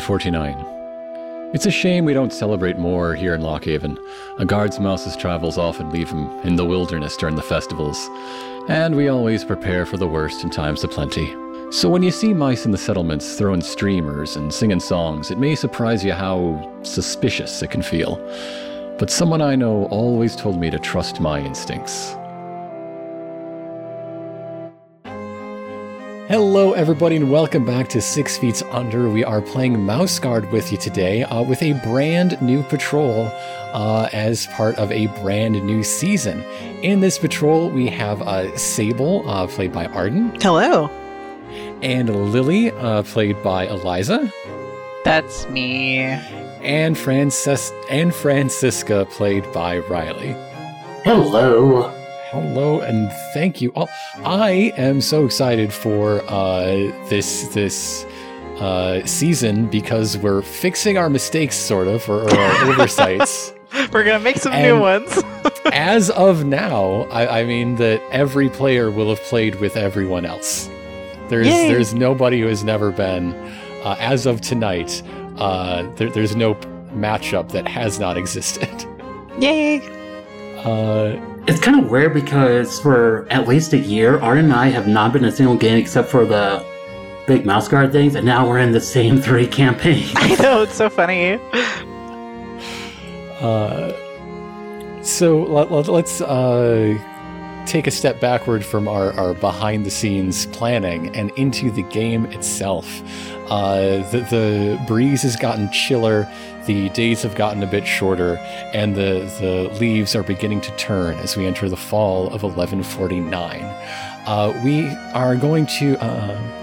Fall, 1149. It's a shame we don't celebrate more here in Lockhaven. A guard's mouse's travels often leave him in the wilderness during the festivals, and we always prepare for the worst in times of plenty. So when you see mice in the settlements throwing streamers and singing songs, it may surprise you how suspicious it can feel. But someone I know always told me to trust my instincts. Hello, everybody, and welcome back to Six Feet Under. We are playing Mouse Guard with you today uh, with a brand new patrol uh, as part of a brand new season. In this patrol, we have uh, Sable, uh, played by Arden, Hello. and Lily, uh, played by Eliza, That's me. and Frances and Francisca, played by Riley. Hello. Hello and thank you. Oh, I am so excited for uh, this this uh, season because we're fixing our mistakes, sort of, or, or our oversights. We're gonna make some And- new ones. As of now, I, I mean that every player will have played with everyone else. There's Yay. there's nobody who has never been. Uh, as of tonight, uh, there, there's no matchup that has not existed. Yay! Uh, It's kind of weird because for at least a year, Art and I have not been in a single game except for the big mouse guard things, and now we're in the same three campaigns. I know it's so funny. Uh, so let, let, let's uh, take a step backward from our, our behind the scenes planning and into the game itself. Uh, the, the breeze has gotten chiller, the days have gotten a bit shorter, and the, the leaves are beginning to turn as we enter the fall of 1149. Uh, we are going to. Uh,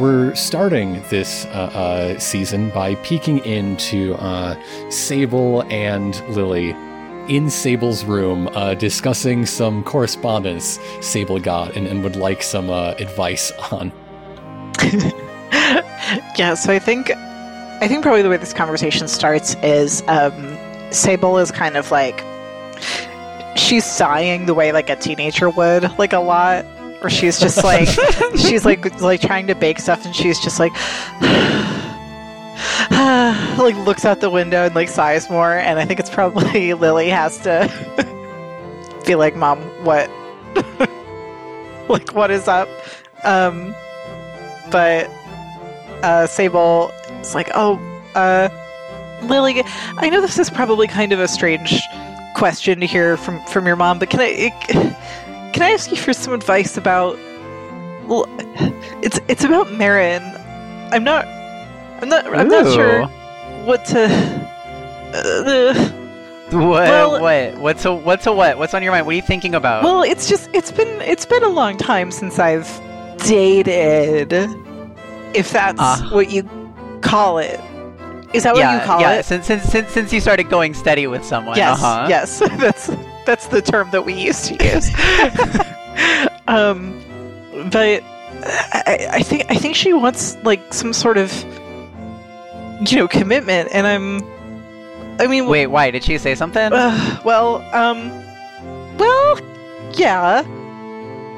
we're starting this uh, uh, season by peeking into uh, Sable and Lily in Sable's room, uh, discussing some correspondence Sable got and, and would like some uh, advice on. yeah, so I think I think probably the way this conversation starts is um, Sable is kind of like she's sighing the way like a teenager would, like a lot. Or she's just like she's like like trying to bake stuff and she's just like like looks out the window and like sighs more and I think it's probably Lily has to be like, Mom, what like what is up? Um but uh, Sable is like, "Oh, uh, Lily, I know this is probably kind of a strange question to hear from from your mom, but can I can I ask you for some advice about? Well, it's it's about Marin. I'm not. I'm not. I'm not sure what to. Uh, What? Well- what? What's a what's a what? What's on your mind? What are you thinking about? well, it's just it's been it's been a long time since I've dated. If that's Ah. what you call it. Is that yeah, what you call yeah. it? Since since since since you started going steady with someone. Yes, uh-huh. yes, that's that's the term that we used to use. um, but I, I think I think she wants like some sort of you know commitment, and I'm. I mean, Wait, why? Did she say something? uh, well, um, well, yeah.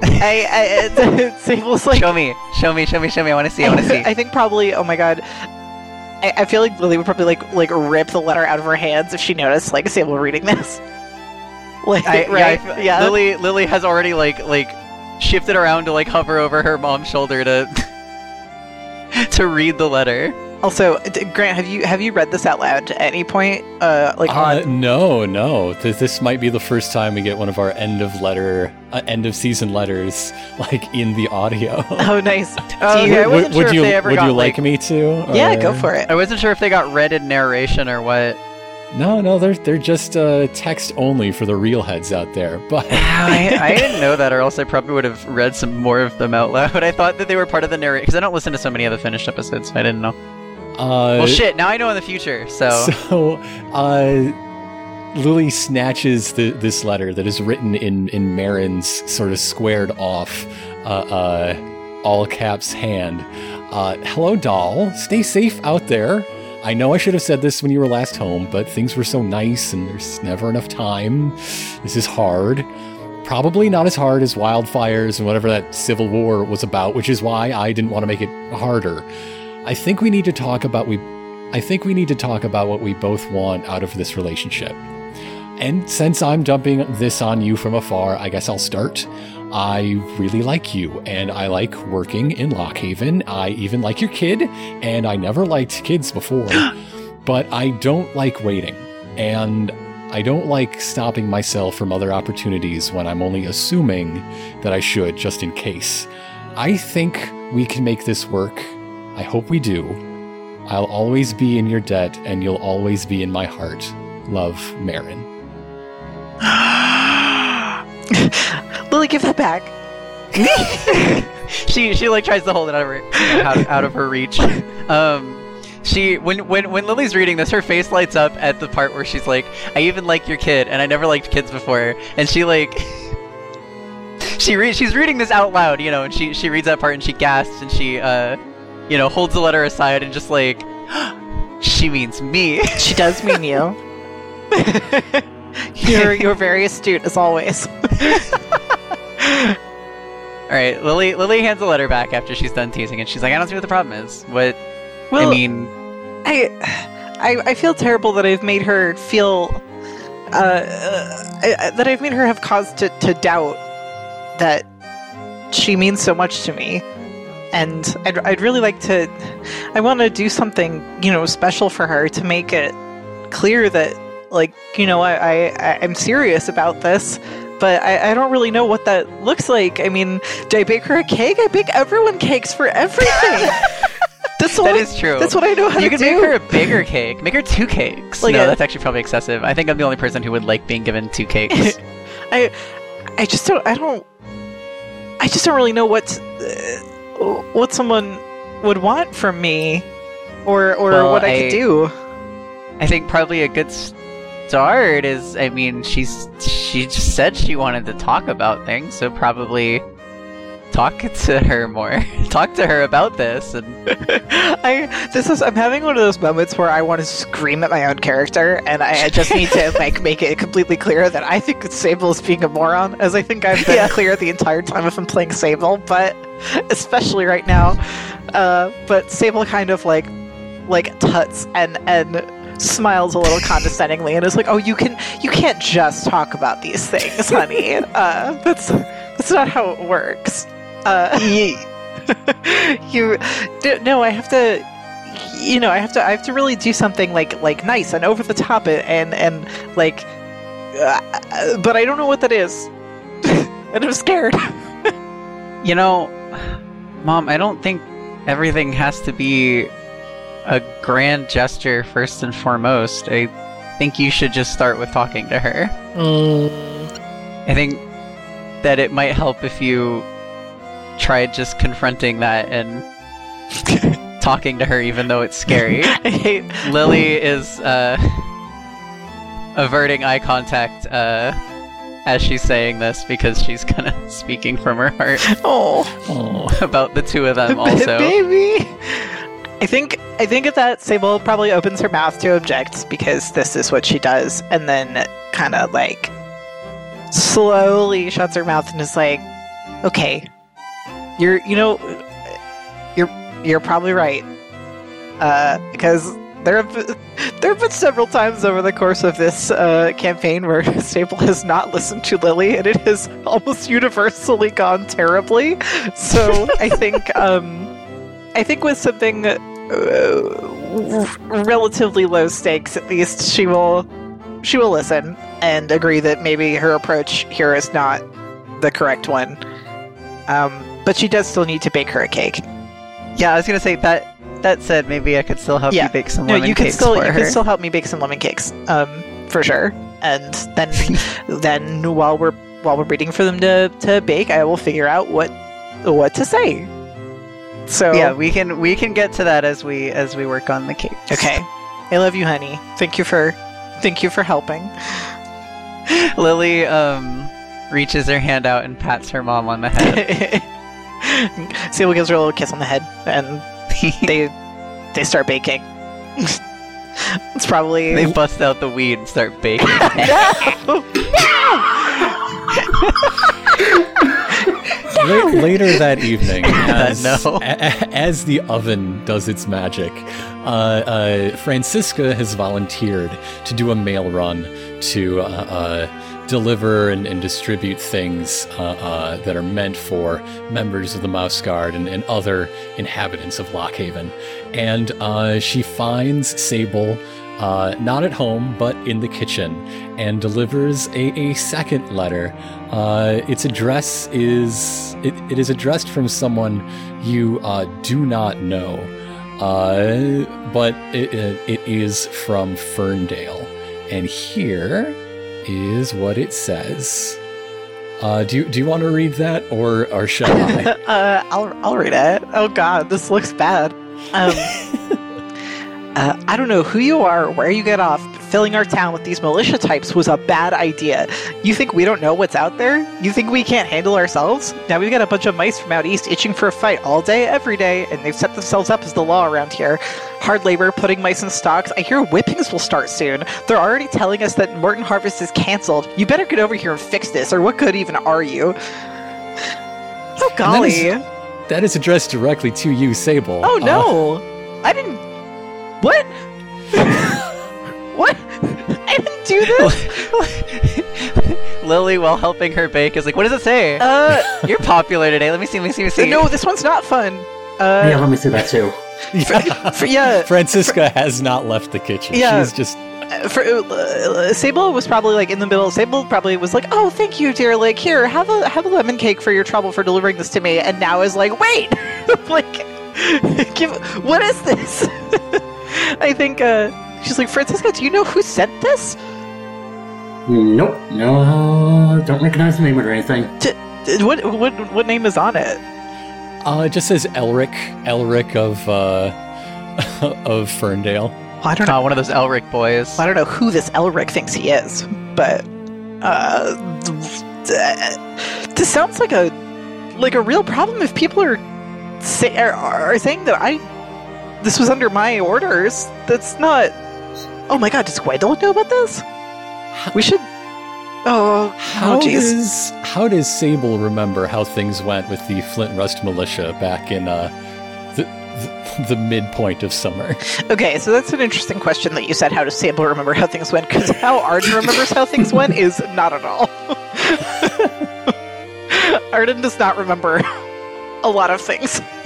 I, I it Sable's like show me, show me, show me, show me. I want to see. I want to see. I think probably. Oh my god. I, I feel like Lily would probably like like rip the letter out of her hands if she noticed like Sable reading this. Like I, right? yeah, I yeah. Lily Lily has already like like shifted around to like hover over her mom's shoulder to to read the letter. Also, Grant, have you have you read this out loud at any point? Uh, like Uh, on no, no. Th- this might be the first time we get one of our end of letter, uh, end of season letters, like in the audio. Oh, nice. Oh, Do okay, I wasn't would sure if you they ever would got, you like like- me to? yeah, go for it. I wasn't sure if they got read in narration or what. No, no, they're they're just uh, text only for the real heads out there. But I, I didn't know that, or else I probably would have read some more of them out loud. But I thought that they were part of the narration because I don't listen to so many of the finished episodes, so I didn't know. Uh, well, shit. Now I know in the future. So, So, uh, Lily snatches the, this letter that is written in in Marin's sort of squared off, uh, uh, all caps hand. Uh, Hello, doll. Stay safe out there. I know I should have said this when you were last home, but things were so nice and there's never enough time. This is hard. Probably not as hard as wildfires and whatever that civil war was about, which is why I didn't want to make it harder. I think we need to talk about we I think we need to talk about what we both want out of this relationship. And since I'm dumping this on you from afar, I guess I'll start. I really like you, and I like working in Lockhaven. I even like your kid, and I never liked kids before. but I don't like waiting, and I don't like stopping myself from other opportunities when I'm only assuming that I should, just in case. I think we can make this work. I hope we do. I'll always be in your debt, and you'll always be in my heart. Love, Marin. Lily, give that back. she she like tries to hold it out of her out, out of her reach. Um, she when when when Lily's reading this, her face lights up at the part where she's like, "I even like your kid, and I never liked kids before." And she like she re- she's reading this out loud, you know, and she she reads that part and she gasps and she uh you know holds the letter aside and just like she means me. She does mean you. you're you're very astute as always. All right, Lily Lily hands the letter back after she's done teasing, and she's like, "I don't see what the problem is. What? Well, I mean, I, I I feel terrible that I've made her feel uh, I, that I've made her have cause to, to doubt that she means so much to me. And I'd, I'd really like to, I want to do something, you know, special for her to make it clear that, like, you know, I, I, I'm serious about this, but I, I don't really know what that looks like. I mean, do I bake her a cake? I bake everyone cakes for everything. that's all that I- is true. That's what I know how you to do. You can do. make her a bigger cake. Make her two cakes. Like no, a- that's actually probably excessive. I think I'm the only person who would like being given two cakes. I I just don't I don't I just don't really know what uh, what someone would want from me or or Well, what I, I- could do. I think probably a good start is. I mean, she's she just said she wanted to talk about things, so probably talk to her more. talk to her about this, and I this is I'm having one of those moments where I want to scream at my own character and I, I just need to like make it completely clear that I think Sable is being a moron as I think I've been Yeah. clear the entire time if I'm playing Sable, but especially right now. Uh, but Sable kind of like like tuts and and smiles a little condescendingly and is like, "Oh, you can you can't just talk about these things, honey. Uh, that's that's not how it works." Uh, you d- no, I have to. You know, I have to. I have to really do something like like nice and over the top and and like. Uh, but I don't know what that is, and I'm scared. you know, mom, I don't think everything has to be a grand gesture first and foremost. I think you should just start with talking to her. I think that it might help if you tried just confronting that and talking to her, even though it's scary. I hate. Lily is uh, averting eye contact uh, as she's saying this because she's kind of speaking from her heart Oh, Oh, about the two of them also. baby. I think I think at that Sable probably opens her mouth to object because this is what she does, and then kind of like slowly shuts her mouth and is like, "Okay, you're you know, you're you're probably right, uh, because there have been, there have been several times over the course of this uh, campaign where Sable has not listened to Lily, and it has almost universally gone terribly. So I think um, I think with something uh, relatively low stakes, at least she will she will listen and agree that maybe her approach here is not the correct one. Um, but she does still need to bake her a cake. Yeah, I was gonna say that. That said, maybe I could still help Yeah. you bake some No, lemon you can cakes still you her. can still help me bake some lemon cakes, um, for sure. And then then while we're while we're waiting for them to, to bake, I will figure out what what to say. So Yeah, we can we can get to that as we as we work on the cake. Okay. I love you, honey. Thank you for thank you for helping. Lily um reaches her hand out and pats her mom on the head. Sable gives her a little kiss on the head and they they start baking. it's probably they bust out the weed and start baking. no! La- later that evening, as, No. a- a- as the oven does its magic, uh, uh, Francisca has volunteered to do a mail run to uh, uh, deliver and, and distribute things uh, uh, that are meant for members of the Mouse Guard and, and other inhabitants of Lockhaven. And uh, she finds Sable. Uh, not at home, but in the kitchen, and delivers a, a second letter uh, its address is it, it is addressed from someone you uh, do not know, but it, it is from Ferndale, and here is what it says. Uh, do you do you want to read that, or or shall I? uh, I'll I'll read it. Oh God, this looks bad. Um, uh, I don't know who you are or where you get off, filling our town with these militia types was a bad idea. You think we don't know what's out there? You think we can't handle ourselves? Now we've got a bunch of mice from out east itching for a fight all day, every day, and they've set themselves up as the law around here. Hard labor, putting mice in stocks. I hear whippings will start soon. They're already telling us that Morton Harvest is canceled. You better get over here and fix this, or what good even are you? Oh golly. that is addressed directly to you, Sable. Oh Uh, no! I didn't. What? Do this. Lily, while helping her bake, is like, "What does it say? Uh, You're popular today. Let me see. Let me see. Let me see." no, this one's not fun. Uh, yeah, Uh, let me see that too. for, yeah, Francisca has not left the kitchen. Yeah. She's just for uh, Sable was probably like in the middle. Sable probably was like, "Oh, thank you, dear. Like, here, have a have a lemon cake for your trouble for delivering this to me." And now is like, "Wait, like, give what is this?" I think uh, she's like, "Francisca, do you know who sent this? Nope, no, don't recognize the name or anything. Uh, What what what name is on it?" uh, it just says Elric, Elric of uh, of Ferndale. Well, I don't know. One of those Elric boys. I don't know who this Elric thinks he is, but uh, this sounds like a like a real problem. If people are say, are, are saying that I this was under my orders, that's not. Oh my God! Does Gwendolyn know about this? We should. Oh, How oh, does how does Sable remember how things went with the Flintrust militia back in uh, the, the the midpoint of summer? Okay, so that's an interesting question that you said. How does Sable remember how things went? Because how Arden remembers how things went is not at all. Arden does not remember a lot of things.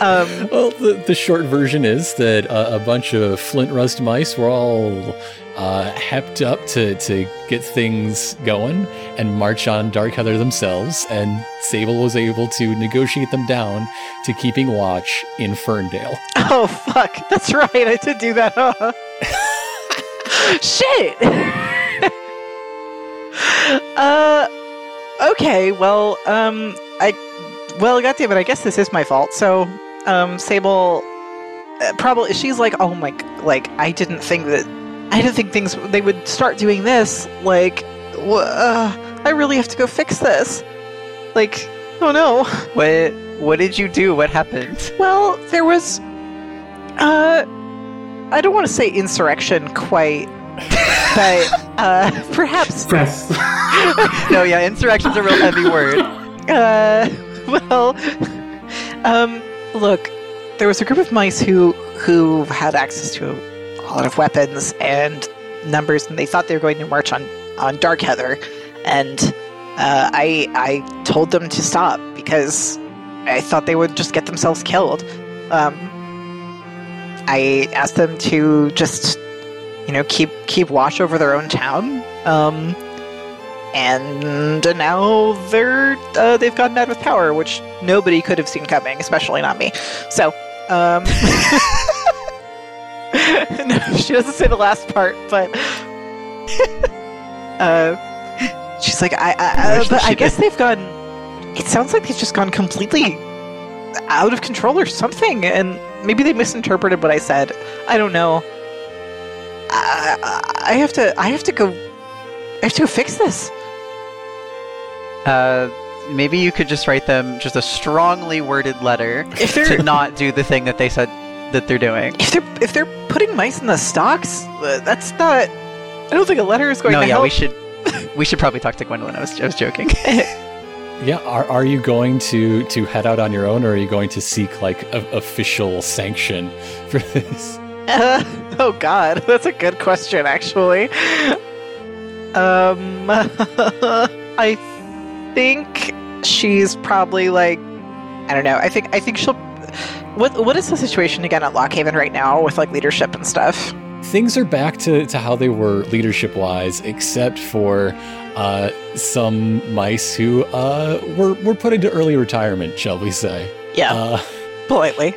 um, Well, the, the short version is that uh, a bunch of Flintrust mice were all uh, hepped up to, to get things going and march on Darkheather themselves, and Sable was able to negotiate them down to keeping watch in Ferndale. oh fuck, that's right. I did do that. Huh? Shit. uh, okay. Well, um, I, well, goddamn it. I guess this is my fault. So, um, Sable, uh, probably she's like, oh my, like I didn't think that, I didn't think things they would start doing this. Like, uh, I really have to go fix this. Like, oh no. What What did you do? What happened? Well, there was, uh, I don't want to say insurrection quite, but uh, perhaps, Press. no, yeah, insurrection's a real heavy word. uh, well, um, look, there was a group of mice who who had access to a lot of weapons and numbers, and they thought they were going to march on on Darkheather, and uh, I I told them to stop because I thought they would just get themselves killed. Um, I asked them to just, you know, keep keep watch over their own town. Um, and now they're uh, they've gotten out of power, which nobody could have seen coming, especially not me. So, um, no, she doesn't say the last part, but uh, she's like, I, I, I but I guess did. they've gone. It sounds like they've just gone completely out of control or something, and maybe they misinterpreted what I said. I don't know. I, I I have to. I have to go. I have to go fix this. Uh, maybe you could just write them just a strongly worded letter If to not do the thing that they said that they're doing. if they're if they're putting mice in the stocks, uh, that's not. I don't think a letter is going No, to yeah, help. we should we should probably talk to Gwendolyn. I was I was joking. yeah, are, are you going to to head out on your own, or are you going to seek like a, official sanction for this? Uh, oh God, that's a good question, actually. Um, I think she's probably like, I don't know. I think I think she'll. What what is the situation again at Lockhaven right now with like leadership and stuff? Things are back to, to how they were leadership wise, except for uh, some mice who uh, were were put into early retirement, shall we say? Yeah, Uh, politely.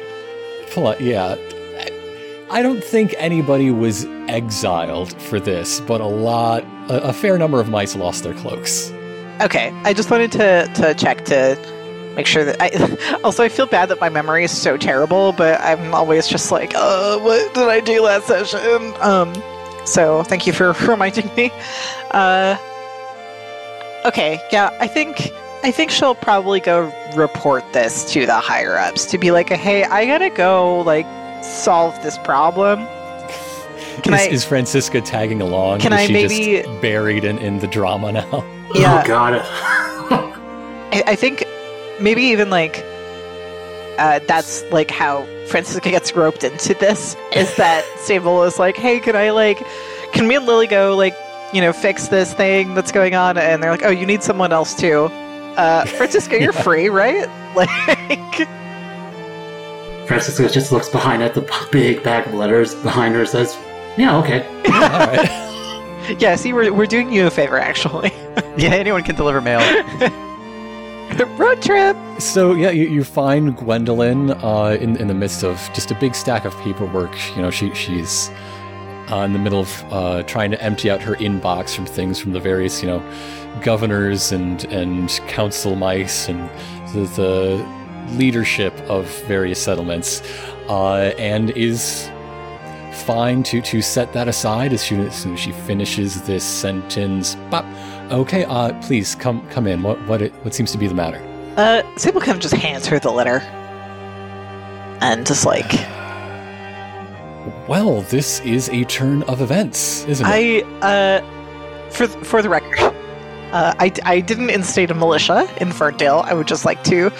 Poli- yeah. I don't think anybody was exiled for this, but a lot, a, a fair number of mice lost their cloaks. Okay, I just wanted to to check to make sure that I. Also, I feel bad that my memory is so terrible, but I'm always just like, uh, what did I do last session? Um, so thank you for reminding me. Uh, okay, yeah, I think I think she'll probably go report this to the higher ups to be like, hey, I gotta go like solve this problem. Can is, I- is Francisca tagging along? Can is I she maybe- just buried in, in the drama now? Yeah. Oh god. I, I think maybe even like uh, that's like how Francisca gets roped into this is that Sable is like, hey, can I like, can me and Lily go like, you know, fix this thing that's going on? And they're like, oh, you need someone else too. Uh, Francisca, you're Yeah. free, right? Like, Francisca just looks behind at the big bag of letters behind her and says, Yeah, okay. All right. yeah. See, we're we're doing you a favor, actually. Yeah, anyone can deliver mail. Road trip. So yeah, you, you find Gwendolyn uh, in in the midst of just a big stack of paperwork. You know, she she's uh, in the middle of uh, trying to empty out her inbox from things from the various you know governors and and council mice and the, the leadership of various settlements, uh, and is fine to to set that aside as soon as, soon as she finishes this sentence. Bop. Okay, uh, please come come in. What what it, what seems to be the matter? Uh, Sable kind of just hands her the letter, and just like. Well, this is a turn of events, isn't it? I, uh, for for the record, uh, I, I didn't instate a militia in Ferndale. I would just like to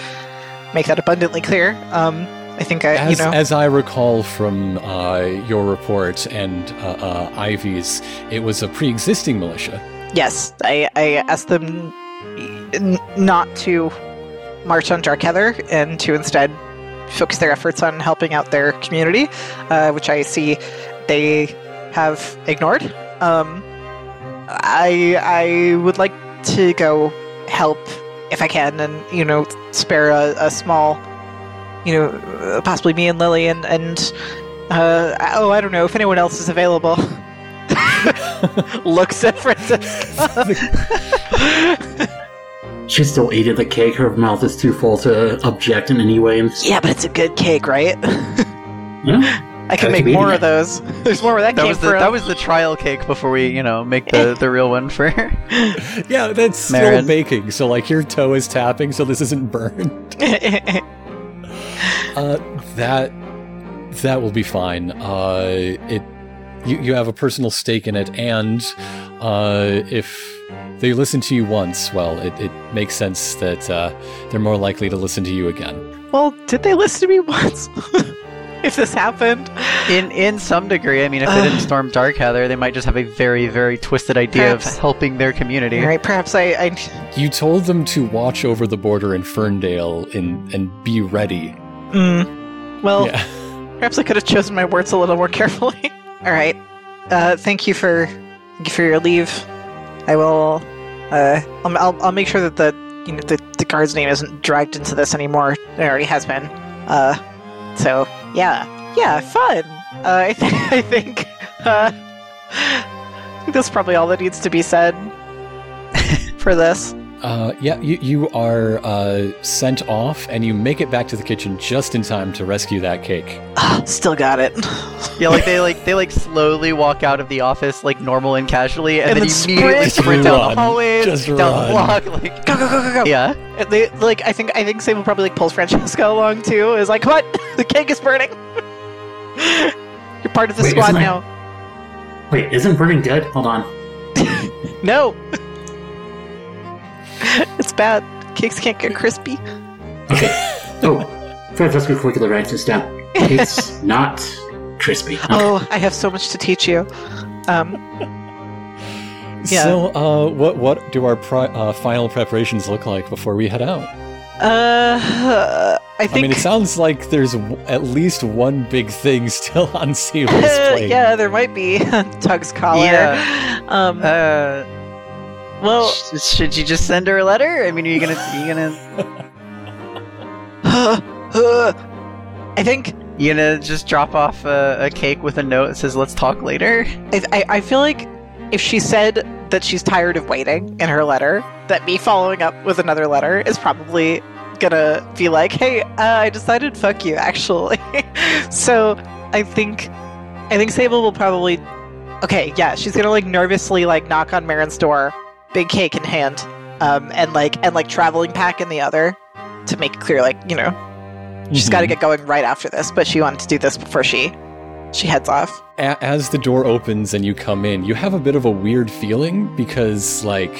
make that abundantly clear. Um, I think I, as, you know, as I recall from uh, your report and uh, uh, Ivy's, it was a pre-existing militia. Yes, I, I asked them not to march on Darkheather and to instead focus their efforts on helping out their community, uh, which I see they have ignored. Um, I I would like to go help if I can, and you know, spare a, a small, you know, uh, possibly me and Lily, and and uh, oh, I don't know if anyone else is available. Looks at Francisca. She's still eating the cake. Her mouth is too full to object in any way. Yeah, but it's a good cake, right? yeah. I can make more eating of those. There's more where that, That came was the from. that was the trial cake before we, you know, make the, the real one for yeah, that's still baking. So like your toe is tapping, so this isn't burned. Uh, that that will be fine. Uh, it you you have a personal stake in it, and uh, if they listen to you once, well, it, it makes sense that uh, they're more likely to listen to you again. well, did they listen to me once? if this happened, in in some degree. I mean, if they didn't storm Darkheather, they might just have a very very twisted idea Perhaps- of helping their community. all right? Perhaps I, I You told them to watch over the border in Ferndale and and be ready. mm, well, yeah. perhaps I could have chosen my words a little more carefully. All right. Uh, thank you for thank you for your leave. I will. Uh, I'll, I'll, make sure that the you know the, the guard's name isn't dragged into this anymore. It already has been. Uh, so yeah, yeah, fun. Uh, I think I think uh, I think that's probably all that needs to be said for this. Uh, yeah, you, you are uh, sent off, and you make it back to the kitchen just in time to rescue that cake. Ah, still got it. Yeah, like they like they like slowly walk out of the office like normal and casually, and, And then, then immediately sprint. sprint down Run. the hallways, Just down run. the block. Like Go go go go go. yeah, And They like I think I think Sable probably like pulls Francisca along too. Is like, come on, the cake is burning. You're part of the Wait, squad isn't I- now. Wait, isn't burning good? Hold on. No, it's bad. Cakes can't get crispy. Okay. Oh, Francisca quickly writes this down. It's not crispy. Okay. Oh, I have so much to teach you. Um, Yeah. So, uh, what what do our pri- uh, final preparations look like before we head out? uh, I think. I mean, it sounds like there's w- at least one big thing still on Sable's plate. yeah, there might be Tug's collar. Yeah. Um, Uh, well, sh- should you just send her a letter? I mean, are you gonna, are you gonna, I think you gonna just drop off a, a cake with a note that says "Let's talk later"? I, I, I feel like if she said that she's tired of waiting in her letter, that me following up with another letter is probably gonna be like, "Hey, uh, I decided fuck you." Actually, so I think I think Sable will probably. Okay, yeah, she's gonna like nervously like knock on Marin's door, big cake in hand, um, and like and like traveling pack in the other, to make it clear, like you know, she's got to get going right after this, but she wanted to do this before she she heads off. As the door opens and you come in, you have a bit of a weird feeling because, like,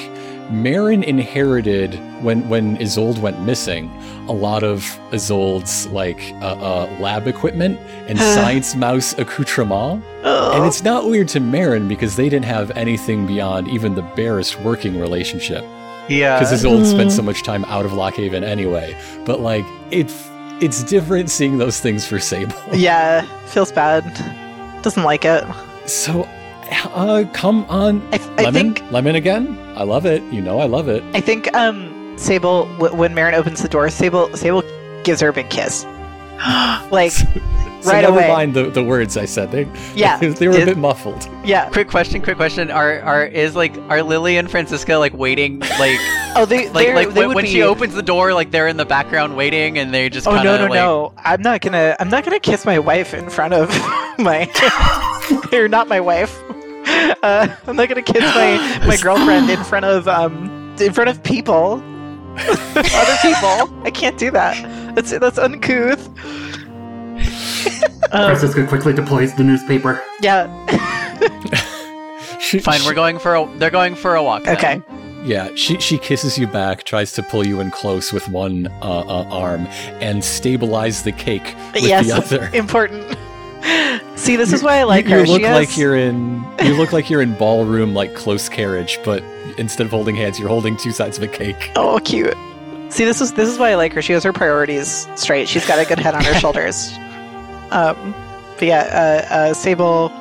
Marin inherited when when Isolde went missing a lot of Isolde's like uh, uh, lab equipment and science mouse accoutrement, and it's not weird to Marin because they didn't have anything beyond even the barest working relationship Yeah. because Isolde spent Mm. so much time out of Lockhaven anyway. But like, it's it's different seeing those things for Sable. Yeah, feels bad. Doesn't like it. So, uh, come on, I, I lemon, think lemon again. I love it. You know, I love it. I think um Sable w- when Marin opens the door, Sable Sable gives her a big kiss. like so right never away. mind the, the words I said. They yeah, they were a bit muffled. yeah. Quick question, quick question. Are are is like are Lily and Francisca like waiting like Oh, they like like they when, when be. she opens the door like they're in the background waiting and they just oh kind no no like no! I'm not gonna I'm not gonna kiss my wife in front of my. You're not my wife. Uh, I'm not gonna kiss my my girlfriend in front of um in front of people. Other people. I can't do that. That's that's uncouth. um, Francisca quickly deploys the newspaper. yeah. She, Fine, she- we're going for a they're going for a walk. then. Okay. Yeah, she she kisses you back, tries to pull you in close with one uh, uh, arm, and stabilize the cake with yes. the other. Important. See, this is why I like you, her. You look like you're in you look like you're in ballroom like close carriage, but instead of holding hands, you're holding two sides of a cake. Oh, cute. See, this is this is why I like her. She has her priorities straight. She's got a good head on her shoulders. Um, but yeah, uh, uh, Sable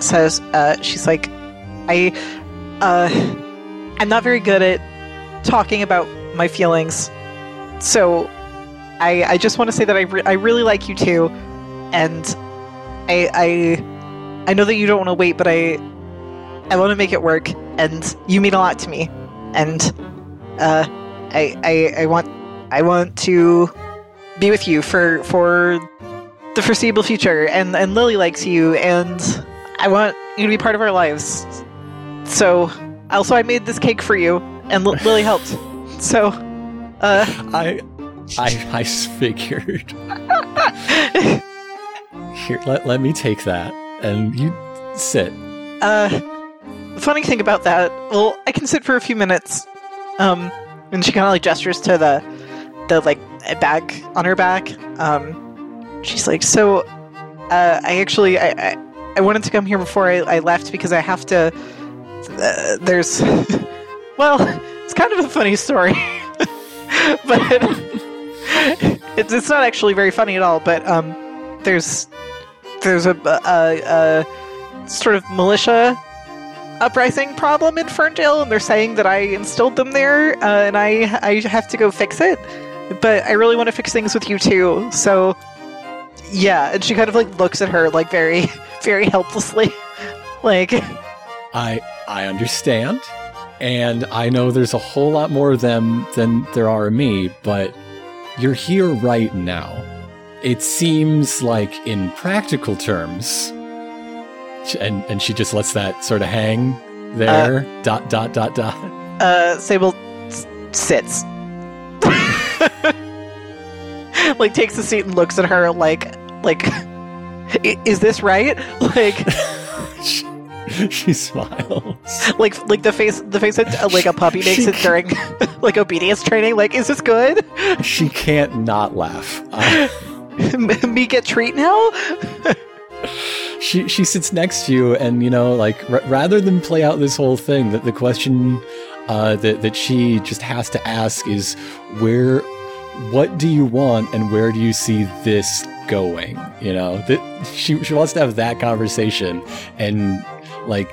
says uh, she's like, I, uh, I'm not very good at talking about my feelings, so I I just want to say that I re- I really like you too, and I I I know that you don't want to wait, but I I want to make it work, and you mean a lot to me, and uh, I, I I want I want to be with you for for the foreseeable future and and Lily likes you and I want you to be part of our lives. So also I made this cake for you and L- Lily helped. So uh I I I figured. Here, let, let me take that, and you sit. uh the funny thing about that, well, I can sit for a few minutes. Um and she kind of like gestures to the the like bag on her back. Um she's like, "So uh I actually I I, I wanted to come here before I, I left because I have to uh, there's well, it's kind of a funny story. but it's it's not actually very funny at all, but um there's there's a a, a sort of militia uprising problem in Ferndale, and they're saying that I instilled them there, uh, and I I have to go fix it. But I really want to fix things with you too. So yeah, and she kind of like looks at her like very very helplessly, like I I understand, and I know there's a whole lot more of them than there are of me, but you're here right now. It seems like, in practical terms, and and she just lets that sort of hang there. dot dot dot dot. uh Sable s- sits. like takes a seat and looks at her like like is this right? Like she smiles. like like the face the face that uh, like a puppy makes it during like obedience training. Like, is this good? She can't not laugh. Uh, Me get treat now? she she sits next to you, and you know, like r- rather than play out this whole thing, that the question uh, that that she just has to ask is where, what do you want, and where do you see this going? You know, that she she wants to have that conversation, and like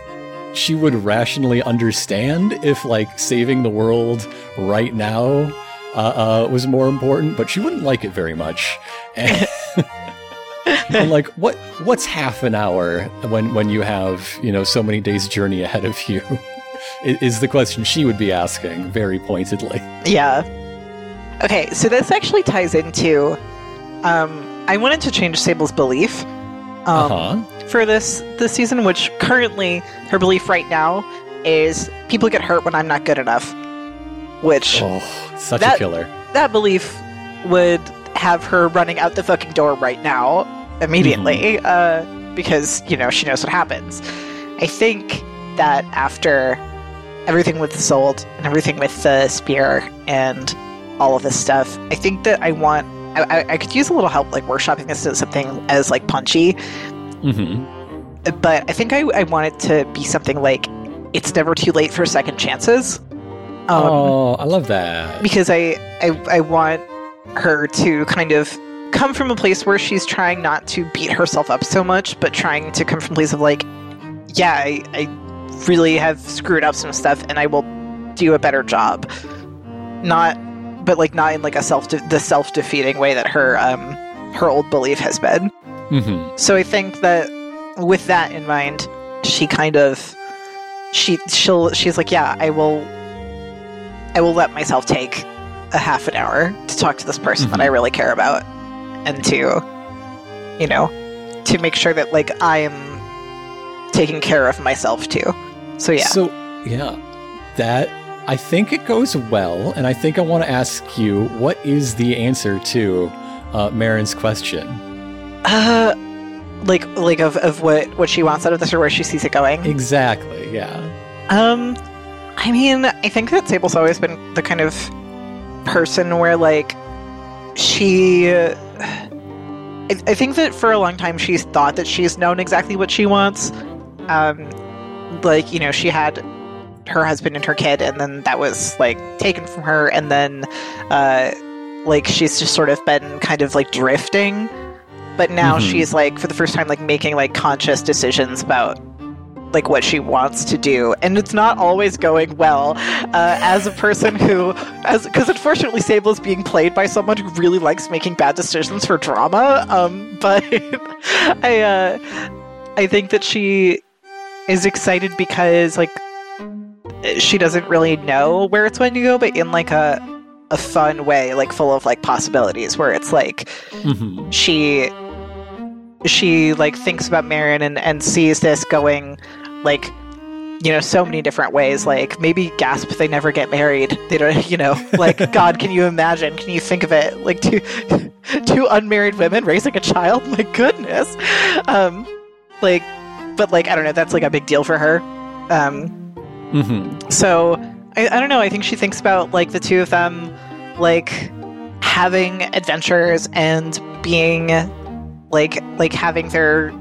she would rationally understand if like saving the world right now uh, uh, was more important, but she wouldn't like it very much. And, and like, what what's half an hour when when you have you know so many days journey ahead of you? Is the question she would be asking very pointedly. Yeah. Okay, so this actually ties into. Um, I wanted to change Sable's belief. Um, Uh huh. for this this season, which currently her belief right now is people get hurt when I'm not good enough. Which Oh, such a killer. that belief would have her running out the fucking door right now, immediately, uh, because you know she knows what happens. I think that after everything with Isolde and everything with the spear and all of this stuff, I think that I want. I, I, could use a little help, like workshopping this as something as like punchy, hmm but I think I, I want it to be something like it's never too late for second chances. Um, oh, I love that. because I, I I want her to kind of come from a place where she's trying not to beat herself up so much, but trying to come from a place of like, yeah, I, I really have screwed up some stuff, and I will do a better job. Not, but like not in like a self the self defeating way that her um her old belief has been. hmm So I think that with that in mind, she kind of she she'll she's like, yeah, I will I will let myself take a half an hour to talk to this person that I really care about and to you know, to make sure that like I am taking care of myself too. So yeah. So yeah, that I think it goes well, and I think I want to ask you what is the answer to uh, Marin's question. uh like like of, of what what she wants out of this or where she sees it going. Exactly. Yeah. Um, I mean, I think that Sable's always been the kind of person where, like, she. I, I think that for a long time she's thought that she's known exactly what she wants. Um, like, you know, she had her husband and her kid, and then that was, like, taken from her, and then, uh, like, she's just sort of been kind of, like, drifting. But now Mhm. she's, like, for the first time, like, making, like, conscious decisions about like what she wants to do. And it's not always going well uh, as a person who as because unfortunately sable is being played by someone who really likes making bad decisions for drama. Um, but i uh, i think that she is excited because like she doesn't really know where it's going to go but in like a a fun way like full of like possibilities where it's like hmm she she like thinks about Marin and, and sees this going like you know so many different ways like maybe gasp they never get married. They don't you know like god can you imagine? Can you think of it? Like two two unmarried women raising a child? My goodness. Um like but like i don't know that's like a big deal for her. Um hmm so I, I don't know. I think she thinks about like the two of them, like having adventures and being like like having their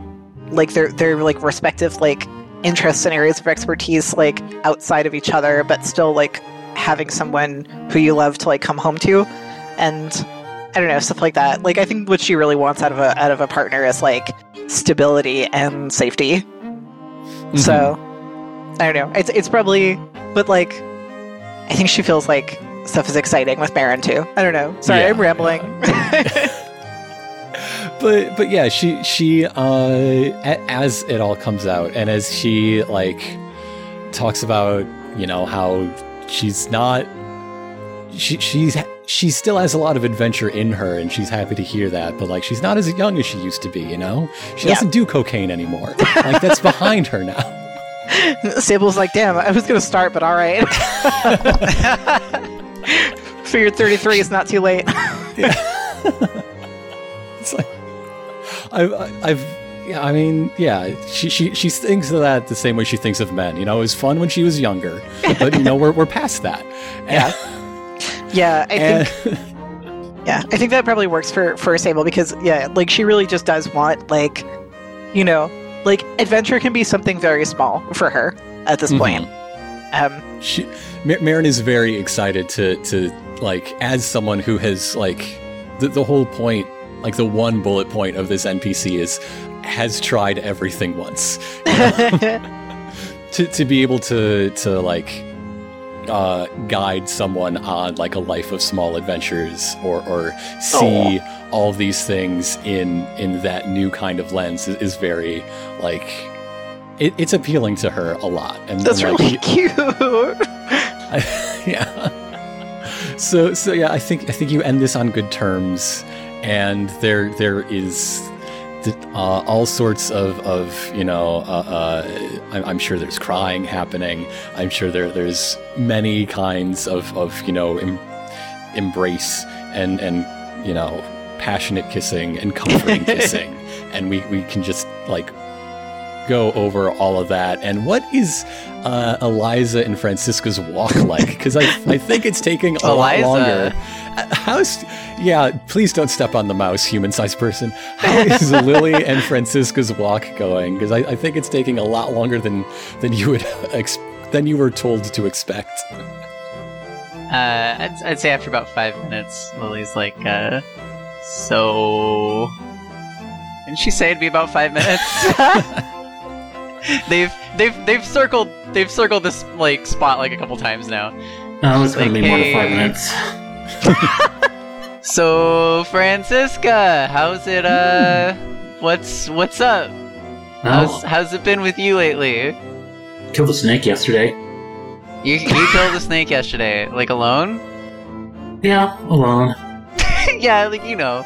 like their their like respective like interests and areas of expertise like outside of each other, but still like having someone who you love to like come home to, and I don't know stuff like that. Like I think what she really wants out of a out of a partner is like stability and safety. Mm-hmm. So I don't know. It's it's probably, but like, I think she feels like stuff is exciting with Marin too. I don't know. Sorry, Yeah. I'm rambling. but but yeah, she she uh as it all comes out and as she like talks about, you know, how she's not she she's she still has a lot of adventure in her and she's happy to hear that, but like she's not as young as she used to be, you know? She Yeah. doesn't do cocaine anymore. like that's behind her now. Sable's like, damn, I was gonna start, but all right. Figured 33 is not too late. It's like I've I've yeah, I mean, yeah, she, she she thinks of that the same way she thinks of men. You know, it was fun when she was younger, but you know, we're we're past that. Yeah. Yeah, I And, think yeah, I think that probably works for for Sable because yeah, like she really just does want like, you know, like adventure can be something very small for her at this point. Um, she, Ma- Marin is very excited to to like as someone who has like the, the whole point, like the one bullet point of this NPC is has tried everything once. to to be able to to like uh, guide someone on like a life of small adventures or or see all these things in in that new kind of lens is, is very like it, it's appealing to her a lot and that's and, like, really cute. yeah. So so yeah, I think I think you end this on good terms, and there there is uh, all sorts of of you know. Uh, uh, I'm, I'm sure there's crying happening. I'm sure there there's many kinds of of you know em- embrace and and you know passionate kissing and comforting kissing, and we we can just like go over all of that. And what is uh, Eliza and Francisca's walk like? Because I, I think it's taking a lot longer. How's yeah? Please don't step on the mouse, human-sized person. How is Lily and Francisca's walk going? Because I, I think it's taking a lot longer than than you would ex- than you were told to expect. Uh, I'd, I'd say after about five minutes, Lily's like, uh, so. Didn't she say it'd be about five minutes? they've they've they've circled they've circled this like spot like a couple times now. Oh, it's Like, be more than five minutes. So Francisca, how's it? Uh, what's what's up? How's Oh, how's it been with you lately? killed a snake yesterday. You you killed a snake yesterday, like alone? Yeah, alone. yeah, like you know.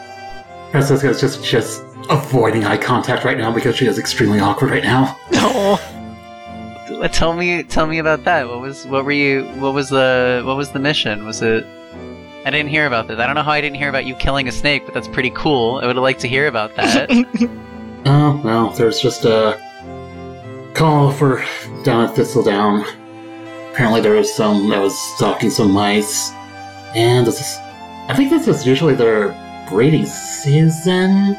Francisca is just just avoiding eye contact right now because she is extremely awkward right now. no. Uh, Tell me tell me about that. What was what were you? What was the what was the mission? Was it? I didn't hear about this. I don't know how I didn't hear about you killing a snake, but that's pretty cool. I would have liked to hear about that. Oh, well, there's just a call for down at Thistledown. Apparently there was some that was stalking some mice. And this is I think this is usually their breeding season.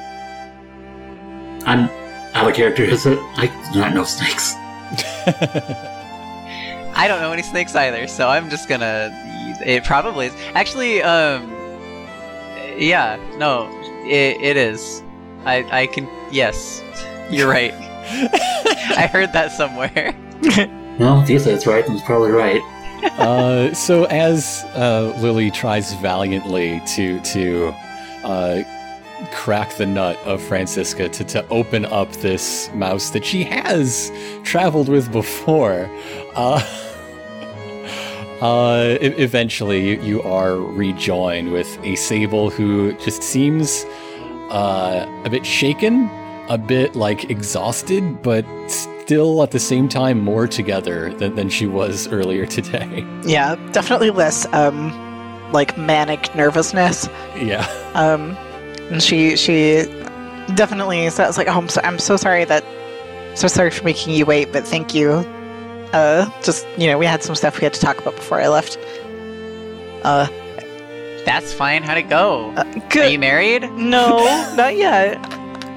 I'm out of character, is it? I do not know snakes. I don't know any snakes either, so I'm just gonna. It probably is. Actually, um, yeah, no, it, it is. I I can. Yes, you're right. I heard that somewhere. Well, if you say it's right, then it's probably right. uh, so as uh, Lily tries valiantly to to uh, crack the nut of Francisca to, to open up this mouse that she has traveled with before, uh, uh, eventually you, you are rejoined with a Sable who just seems uh, a bit shaken, a bit like exhausted, but still at the same time more together than, than she was earlier today. Yeah, definitely less um like manic nervousness. Yeah. Um and she she definitely says like, "Oh, I'm so, I'm so sorry that so sorry for making you wait, but thank you." Uh just, you know, we had some stuff we had to talk about before I left. Uh, That's fine. How'd it go? uh Are you married? No, not yet.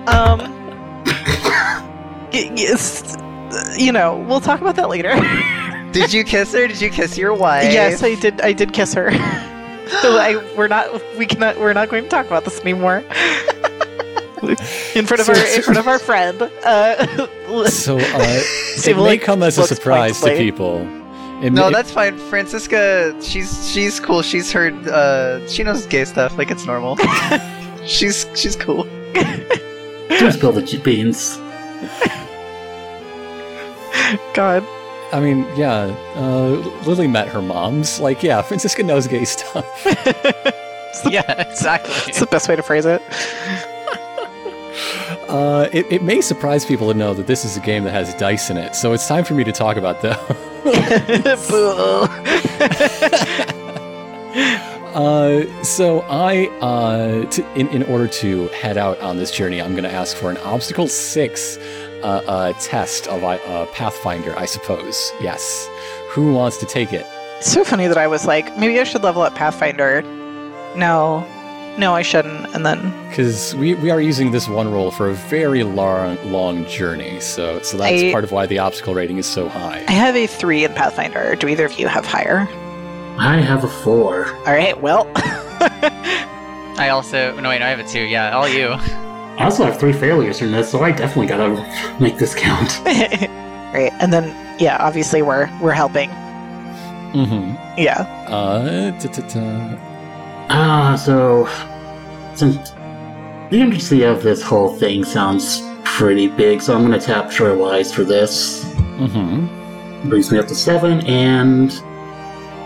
Um, yes, you know, we'll talk about that later. Did you kiss her? Did you kiss your wife? yes, I did. I did kiss her. so I, we're not. We cannot. We're not going to talk about this anymore. in front of So- our in front of our friend. Uh, So uh, it may come as a surprise to people. It No, may- that's fine. Francisca, she's she's cool. She's heard. Uh, she knows gay stuff. Like it's normal. she's she's cool. Don't spill the beans. God. I mean, yeah. Uh, Lily met her moms. Like, yeah, Francisca knows gay stuff. yeah, exactly. It's the best way to phrase it. Uh, it, it may surprise people to know that this is a game that has dice in it. So it's time for me to talk about that. Boo. Uh, so I, uh, to, in, in order to head out on this journey, I'm going to ask for an obstacle six uh, uh, test of uh, Pathfinder, I suppose. Yes. Who wants to take it? It's so funny that I was like, maybe I should level up Pathfinder. No, no, I shouldn't. And then Because we, we are using this one roll for a very long long journey, so so that's I- part of why the obstacle rating is so high. I have a three in Pathfinder. Do either of you have higher? I have a four. All right, well. I also no wait, I have a two. Yeah, all you. I also have three failures in this, so I definitely gotta make this count. right, and then yeah, obviously we're we're helping. Mm-hmm. Yeah. Uh, ta- ta- ta. Ah, so since the urgency of this whole thing sounds pretty big, so I'm gonna tap Trailwise for this. Mm-hmm. Brings me up to seven, and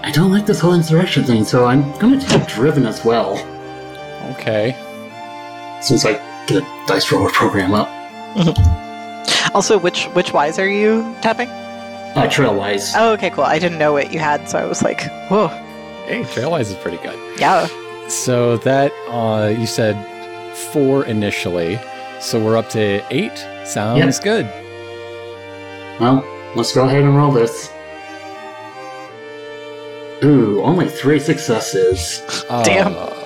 I don't like this whole insurrection thing, so I'm gonna tap Driven as well, Okay. since I get a dice roller program up. Also, which which wise are you tapping? Uh, Trailwise. Oh, okay, cool. I didn't know what you had, so I was like, whoa, Hey, Trailwise is pretty good. yeah. So that uh, you said four initially, so we're up to eight. Sounds good. Well, let's go ahead and roll this. Ooh, only three successes. Damn. Uh,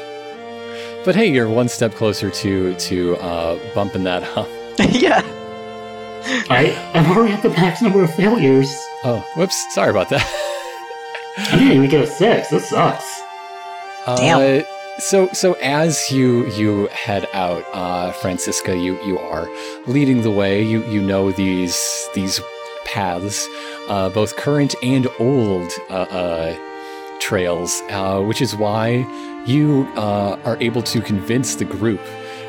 but hey, you're one step closer to to uh, bumping that up. yeah. I, I'm already at the max number of failures. Oh, whoops! Sorry about that. I didn't even get a six. This sucks. Damn. Uh, so so as you you head out, uh, Francisca, you you are leading the way. You you know these these paths, uh, both current and old uh, uh, trails, uh, which is why you uh, are able to convince the group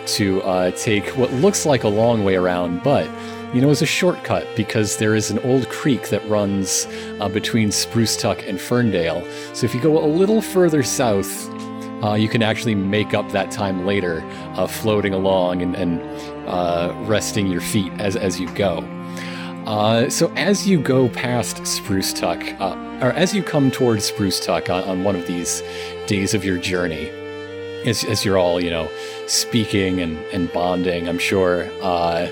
to uh, take what looks like a long way around, but you know, is a shortcut because there is an old creek that runs uh, between Spruce Tuck and Ferndale. So if you go a little further south, uh, you can actually make up that time later, floating along and, and uh, resting your feet as, as you go. Uh, so as you go past Spruce Tuck, or as you come towards Spruce Tuck on, on one of these days of your journey, as, as you're all, you know, speaking and, and bonding, I'm sure, uh,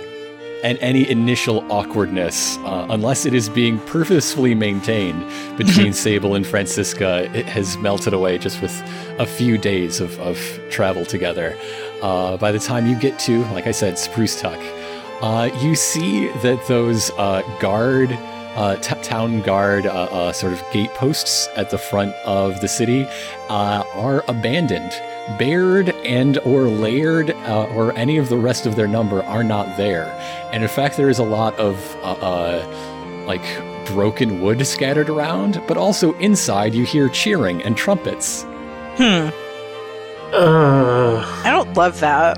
and any initial awkwardness, uh, unless it is being purposefully maintained between Sable and Francisca, it has melted away just with a few days of, of travel together. Uh, by the time you get to, like I said, Spruce Tuck, uh, you see that those uh, guard, uh, t- town guard, uh, uh, sort of gate posts at the front of the city uh, are abandoned. Baird and or Laird uh, or any of the rest of their number are not there, and in fact, there is a lot of uh, uh, like broken wood scattered around. But also inside, you hear cheering and trumpets. Hmm. Uh, I don't love that.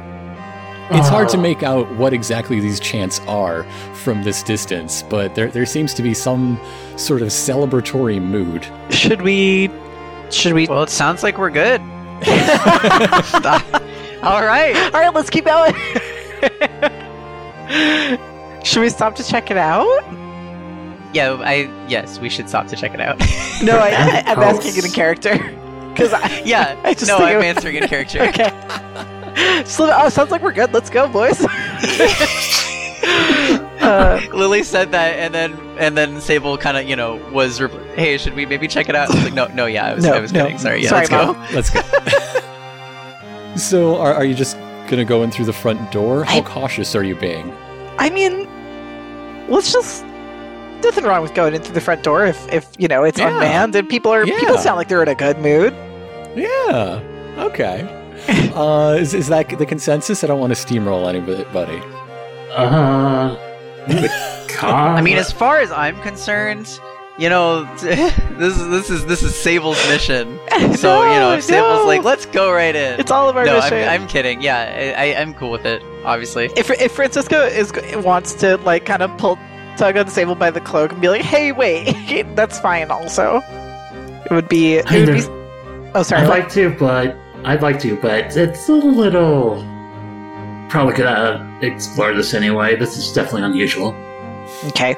It's hard to uh, make out what exactly these chants are from this distance, but there there seems to be some sort of celebratory mood. Should we? Should we? Well, it sounds like we're good. all right. All right, let's keep going. Should we stop to check it out? Yeah, I yes, we should stop to check it out. No, I, I'm posts. asking in character. Because I, yeah, I just no, I'm was- answering in character. okay. So, oh, sounds like we're good. Let's go, boys. uh, Lily said that, and then and then Sable kind of you know was, repl- hey, should we maybe check it out? I was like, no, no, yeah, I was, No, I was no. kidding. Sorry, yeah, Sorry, let's go. Let's go. so, are, are you just gonna go in through the front door? How I- cautious are you being? I mean, let's just. Nothing wrong with going in through the front door if, if you know it's Yeah. unmanned and people are Yeah. people sound like they're in a good mood. Yeah. Okay. Uh, is, is that the consensus? I don't want to steamroll anybody. Uh, I mean, as far as I'm concerned, you know, this is this is this is Sable's mission. So you know, if Sable's no. like, let's go right in. it's all of our no, mission. I'm, I'm kidding. Yeah, I, I, I'm cool with it. Obviously. if if Francisca is wants to like kind of pull tug on Sable by the cloak and be like, "Hey, wait, that's fine." Also, it would be. It would be oh, sorry. I'd like to, but I'd like to, but it's a little. Probably could uh, explore this anyway. This is definitely unusual. Okay.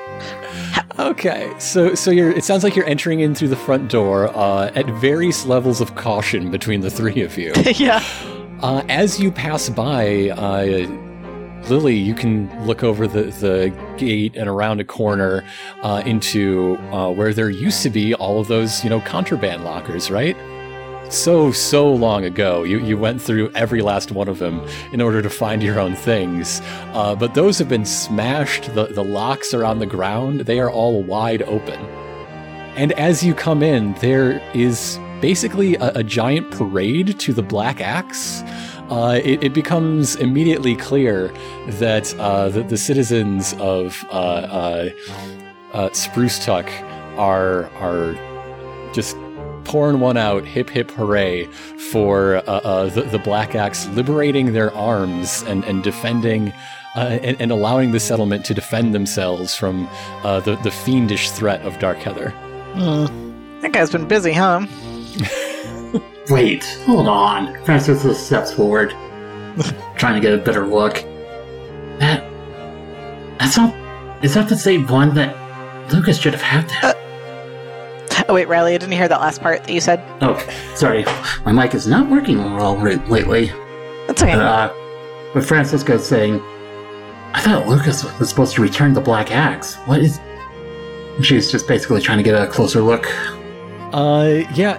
Okay, so so you're. It sounds like you're entering in through the front door uh, at various levels of caution between the three of you. yeah. Uh, as you pass by, uh, Lily, you can look over the, the gate and around a corner uh, into uh, where there used to be all of those, you know, contraband lockers, right? So, so long ago, you, you went through every last one of them in order to find your own things. Uh, but those have been smashed. The, the locks are on the ground, they are all wide open. And as you come in, there is basically a, a giant parade to the Black Axe. Uh, it, it, becomes immediately clear that uh, the, the, citizens of uh, uh, uh Spruce Tuck are are just pouring one out, hip hip hooray for uh, the, the, Black Axe liberating their arms and, and defending and, and, allowing the settlement to defend themselves from the, the fiendish threat of Darkheather. Mm. That guy's been busy, huh? Wait, hold on. Francis steps forward, trying to get a better look. That. That's not. Is that the same one that Lucas should have had? That? Oh, wait, Riley, I didn't hear that last part that you said. Oh, sorry. My mic is not working well lately. That's okay. Uh, but Francisca's saying, I thought Lucas was supposed to return the Black Axe. What is. She's just basically trying to get a closer look. Uh, yeah,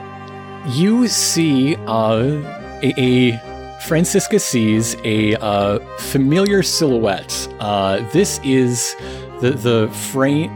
you see uh, a, a Francisca sees a uh, familiar silhouette. Uh, this is the the frame.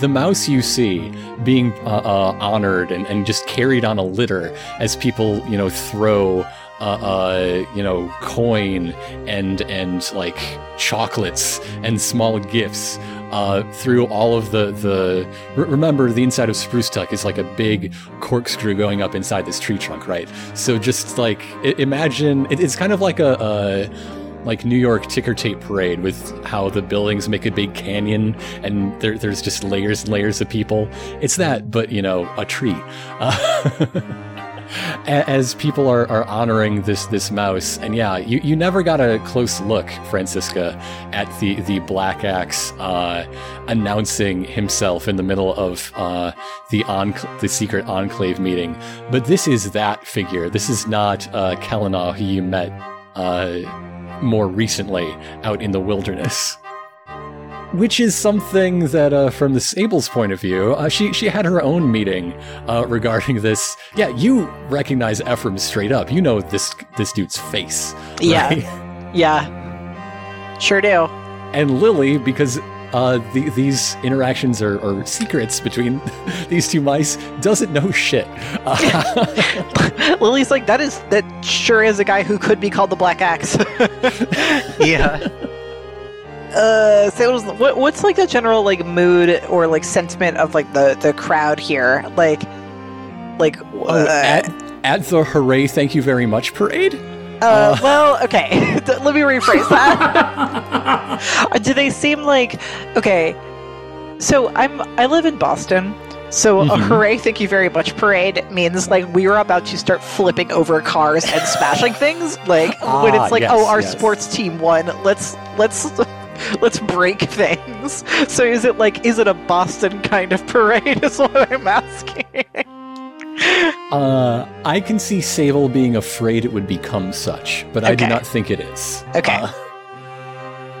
The mouse you see being uh, uh, honored and, and just carried on a litter as people, you know, throw uh, uh, you know, coin and and like chocolates and small gifts uh, through all of the the. remember, the inside of Spruce Tuck is like a big corkscrew going up inside this tree trunk, right? So just like imagine, it's kind of like a, a like New York ticker tape parade with how the buildings make a big canyon and there, there's just layers and layers of people. It's that, but you know, a tree. Uh, as people are, are honoring this this mouse. And yeah, you, you never got a close look, Francisca, at the the Black Axe uh, announcing himself in the middle of uh, the the secret enclave meeting. But this is that figure. This is not uh, who you met uh, more recently out in the wilderness which is something that, uh, from the Sable's point of view, uh, she she had her own meeting uh, regarding this. Yeah, you recognize Ephraim straight up. You know this this dude's face. Right? Yeah, yeah, sure do. And Lily, because uh, the, these interactions are, are, secrets between these two mice, doesn't know shit. Uh, Lily's like, that is that sure is a guy who could be called the Black Axe. yeah uh so what, what's like the general like mood or like sentiment of like the the crowd here like like oh, at, at the hooray thank you very much parade uh, uh well okay let me rephrase that do they seem like okay so i'm i live in boston so mm-hmm. a hooray thank you very much parade means like we are about to start flipping over cars and smashing things like ah, when it's like yes, oh our yes. sports team won let's let's let's break things. So is it like is it a Boston kind of parade? Is what I'm asking. Uh, I can see Sable being afraid it would become such, but okay. I do not think it is. Okay. Uh,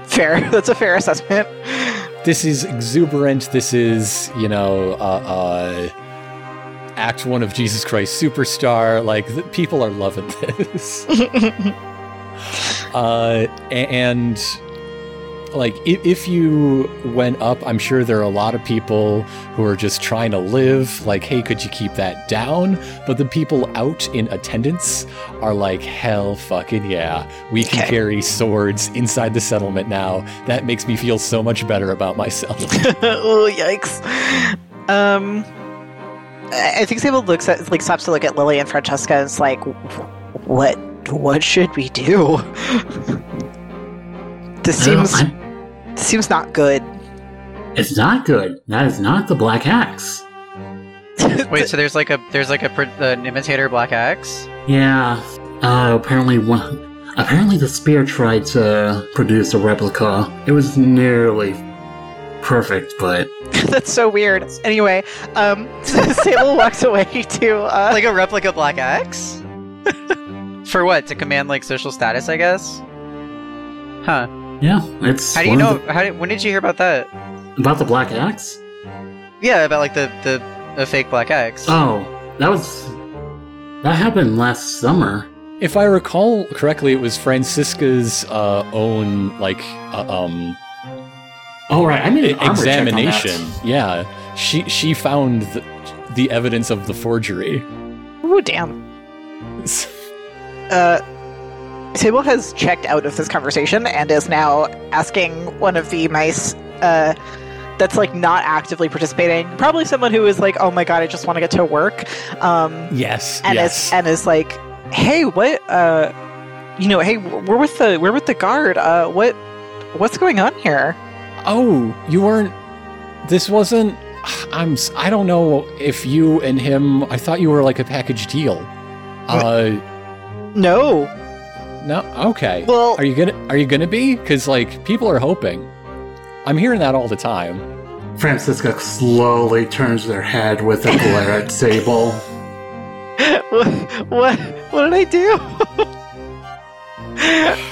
fair. That's a fair assessment. This is exuberant. This is, you know, uh, uh, Act One of Jesus Christ Superstar. Like the, people are loving this. uh, and like if, if you went up i'm sure there are a lot of people who are just trying to live like hey could you keep that down? But the people out in attendance are like hell fucking yeah we can okay. carry swords inside the settlement now. That makes me feel so much better about myself. Oh yikes. Um i think Sable looks at like stops to look at lily and francisca and is like what what should we do? This seems seems not good. It's not good. That is not the Black Axe. Wait, so there's like a there's like a an imitator Black Axe? Yeah. Uh, apparently one. Apparently, the spear tried to produce a replica. It was nearly perfect, but That's so weird. Anyway, um, Sable walks away to uh, like a replica Black Axe? For what? To command like social status, I guess. Huh? Yeah, it's. How do you know? of How did, when did you hear about that? about the Black Axe? Yeah, about like the the, the fake Black Axe. Oh, that was. That happened last summer. If I recall correctly, it was Francisca's uh, own like uh, um Oh right, I made an armor check on that. examination. Yeah, she she found the, the evidence of the forgery. ooh, damn. Uh, Sable has checked out of this conversation and is now asking one of the mice uh, that's like not actively participating, probably someone who is like, "Oh my god, I just want to get to work," um, Yes, and yes. is and is like, "Hey, what? Uh, you know, hey, we're with the we're with the guard. Uh, what what's going on here?" oh, you weren't. This wasn't. I'm. s- I don't know if you and him. I thought you were like a package deal. Uh, No. No. Okay. Well, Are you gonna Are you gonna be? Because like people are hoping. I'm hearing that all the time. Francisca slowly turns their head with a glare at Sable. what what what did I do?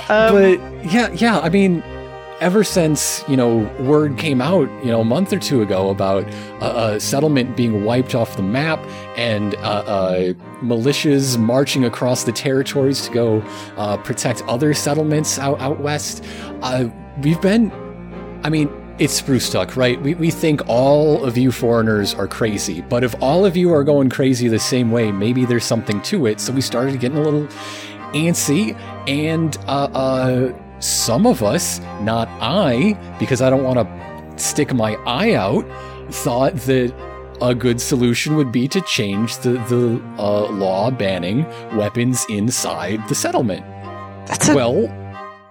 um, but yeah, yeah. I mean, ever since you know word came out, you know, a month or two ago about a, a settlement being wiped off the map and uh, uh, militias marching across the territories to go uh, protect other settlements out out west, uh, we've been. I mean. It's Spruce Tuck, right? We, we think all of you foreigners are crazy, but if all of you are going crazy the same way, maybe there's something to it. So we started getting a little antsy, and uh, uh, some of us, not I, because I don't want to stick my eye out, thought that a good solution would be to change the the uh, law banning weapons inside the settlement. that's a, Well,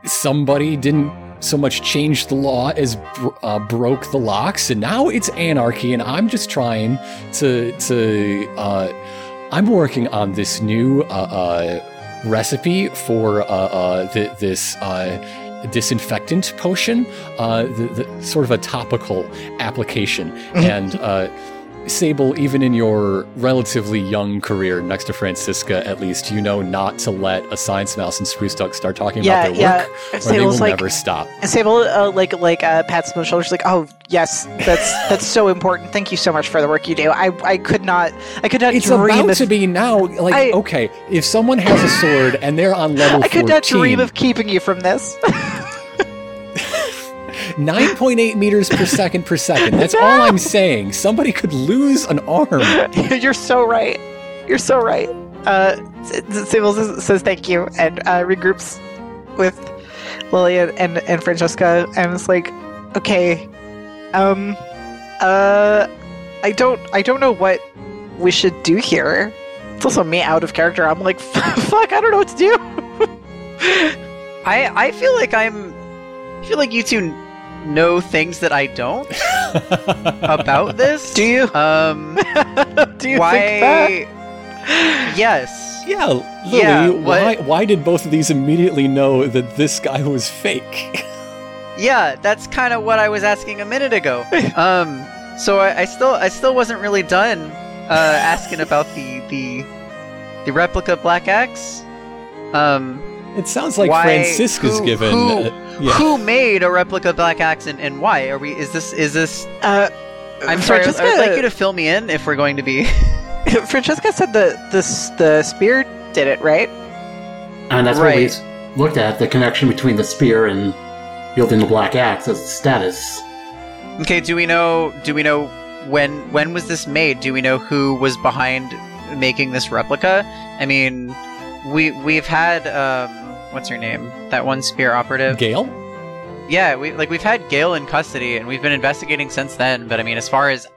somebody didn't so much change the law as br- uh, broke the locks, and now it's anarchy. And I'm just trying to to. Uh, I'm working on this new uh, uh, recipe for uh, uh, th- this. Uh, disinfectant potion uh the, the sort of a topical application and uh Sable, even in your relatively young career next to Francisca, at least, you know not to let a science mouse and Spruce Tuck start talking Yeah, about their yeah. work, or they Sable's will like never stop. Sable uh, like like uh, pats him on the shoulder. She's like, "Oh yes, that's that's so important. Thank you so much for the work you do. I I could not I could not It's dream about of to be now. Like, I- okay, if someone has a sword and they're on level I could not dream of keeping you from this. 9.8 meters per second per second. That's all I'm saying. Somebody could lose an arm. You're so right. You're so right. Uh, S- Sable says, says thank you and uh, regroups with Lily and, and, and Francisca and it's like, okay, um, uh, I don't I don't know what we should do here. It's also me out of character. I'm like, fuck, I don't know what to do. I I feel like I'm. I feel like you two know things that I don't about this. Do you? Um. do you why? think that? Yes. yeah, Lily, Yeah, why, why did both of these immediately know that this guy was fake? Yeah, that's kind of what I was asking a minute ago. Um, so I, I still, I still wasn't really done uh, asking about the the the replica Black Axe. Um, It sounds like Why- Francisca's who- given. who- uh, yeah. who made a replica Black Axe and, and why? Are we? Is this? Is this? Uh, I'm sorry. Francisca, I'd like you to fill me in if we're going to be. Francisca said the the the spear did it, right? And that's Right. what we looked at the connection between the spear and wielding the black axe as status. okay. Do we know? Do we know when? When was this made? Do we know who was behind making this replica? I mean, we we've had um, what's her name? That one spear operative. Gail? Yeah, we like we've had Gail in custody and we've been investigating since then. But I mean, as far as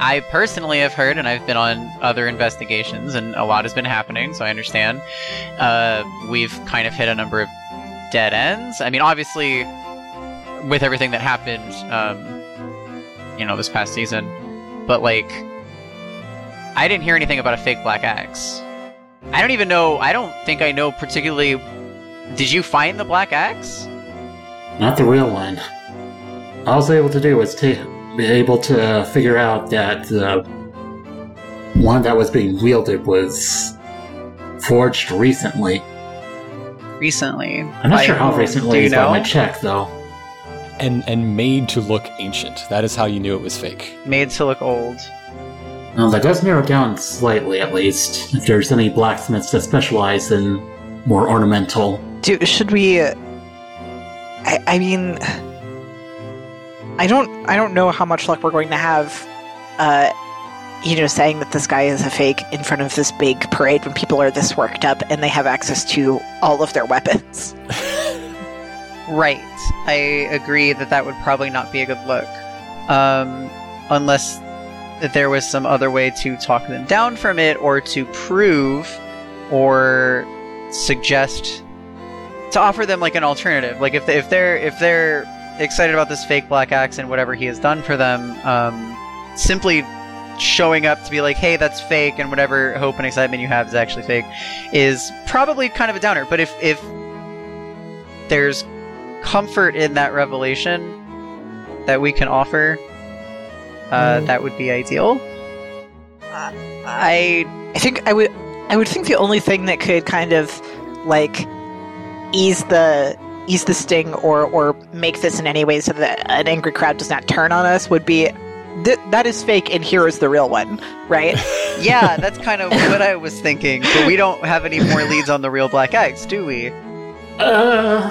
I personally have heard, and I've been on other investigations, and a lot has been happening, so I understand. Uh, we've kind of hit a number of dead ends. I mean, obviously, with everything that happened, um, you know, this past season, but like, I didn't hear anything about a fake Black Axe. I don't even know. I don't think I know particularly. Did you find the Black Axe? Not the real one. All I was able to do was take be able to uh, figure out that the one that was being wielded was forged recently. Recently. I'm not By sure how recently Do you is by my check, though. And and made to look ancient. That is how you knew it was fake. Made to look old. Well, that does narrow down slightly, at least. If there's any blacksmiths that specialize in more ornamental. Do should we? uh, I I mean, I don't I don't know how much luck we're going to have. Uh, you know, saying that this guy is a fake in front of this big parade when people are this worked up and they have access to all of their weapons. Right. I agree that that would probably not be a good look. Um, unless that there was some other way to talk them down from it or to prove or suggest to offer them like an alternative. Like if they, if they're if they're excited about this fake black axe and whatever he has done for them, um, simply showing up to be like, "Hey, that's fake," and whatever hope and excitement you have is actually fake, is probably kind of a downer. But if if there's comfort in that revelation that we can offer, uh, Mm. that would be ideal. Uh, I I think I would I would think the only thing that could kind of like ease the ease the sting or or make this in any way so that an angry crowd does not turn on us would be th- that is fake and here is the real one, right? yeah, that's kind of what I was thinking. But we don't have any more leads on the real black axe, do we? Uh.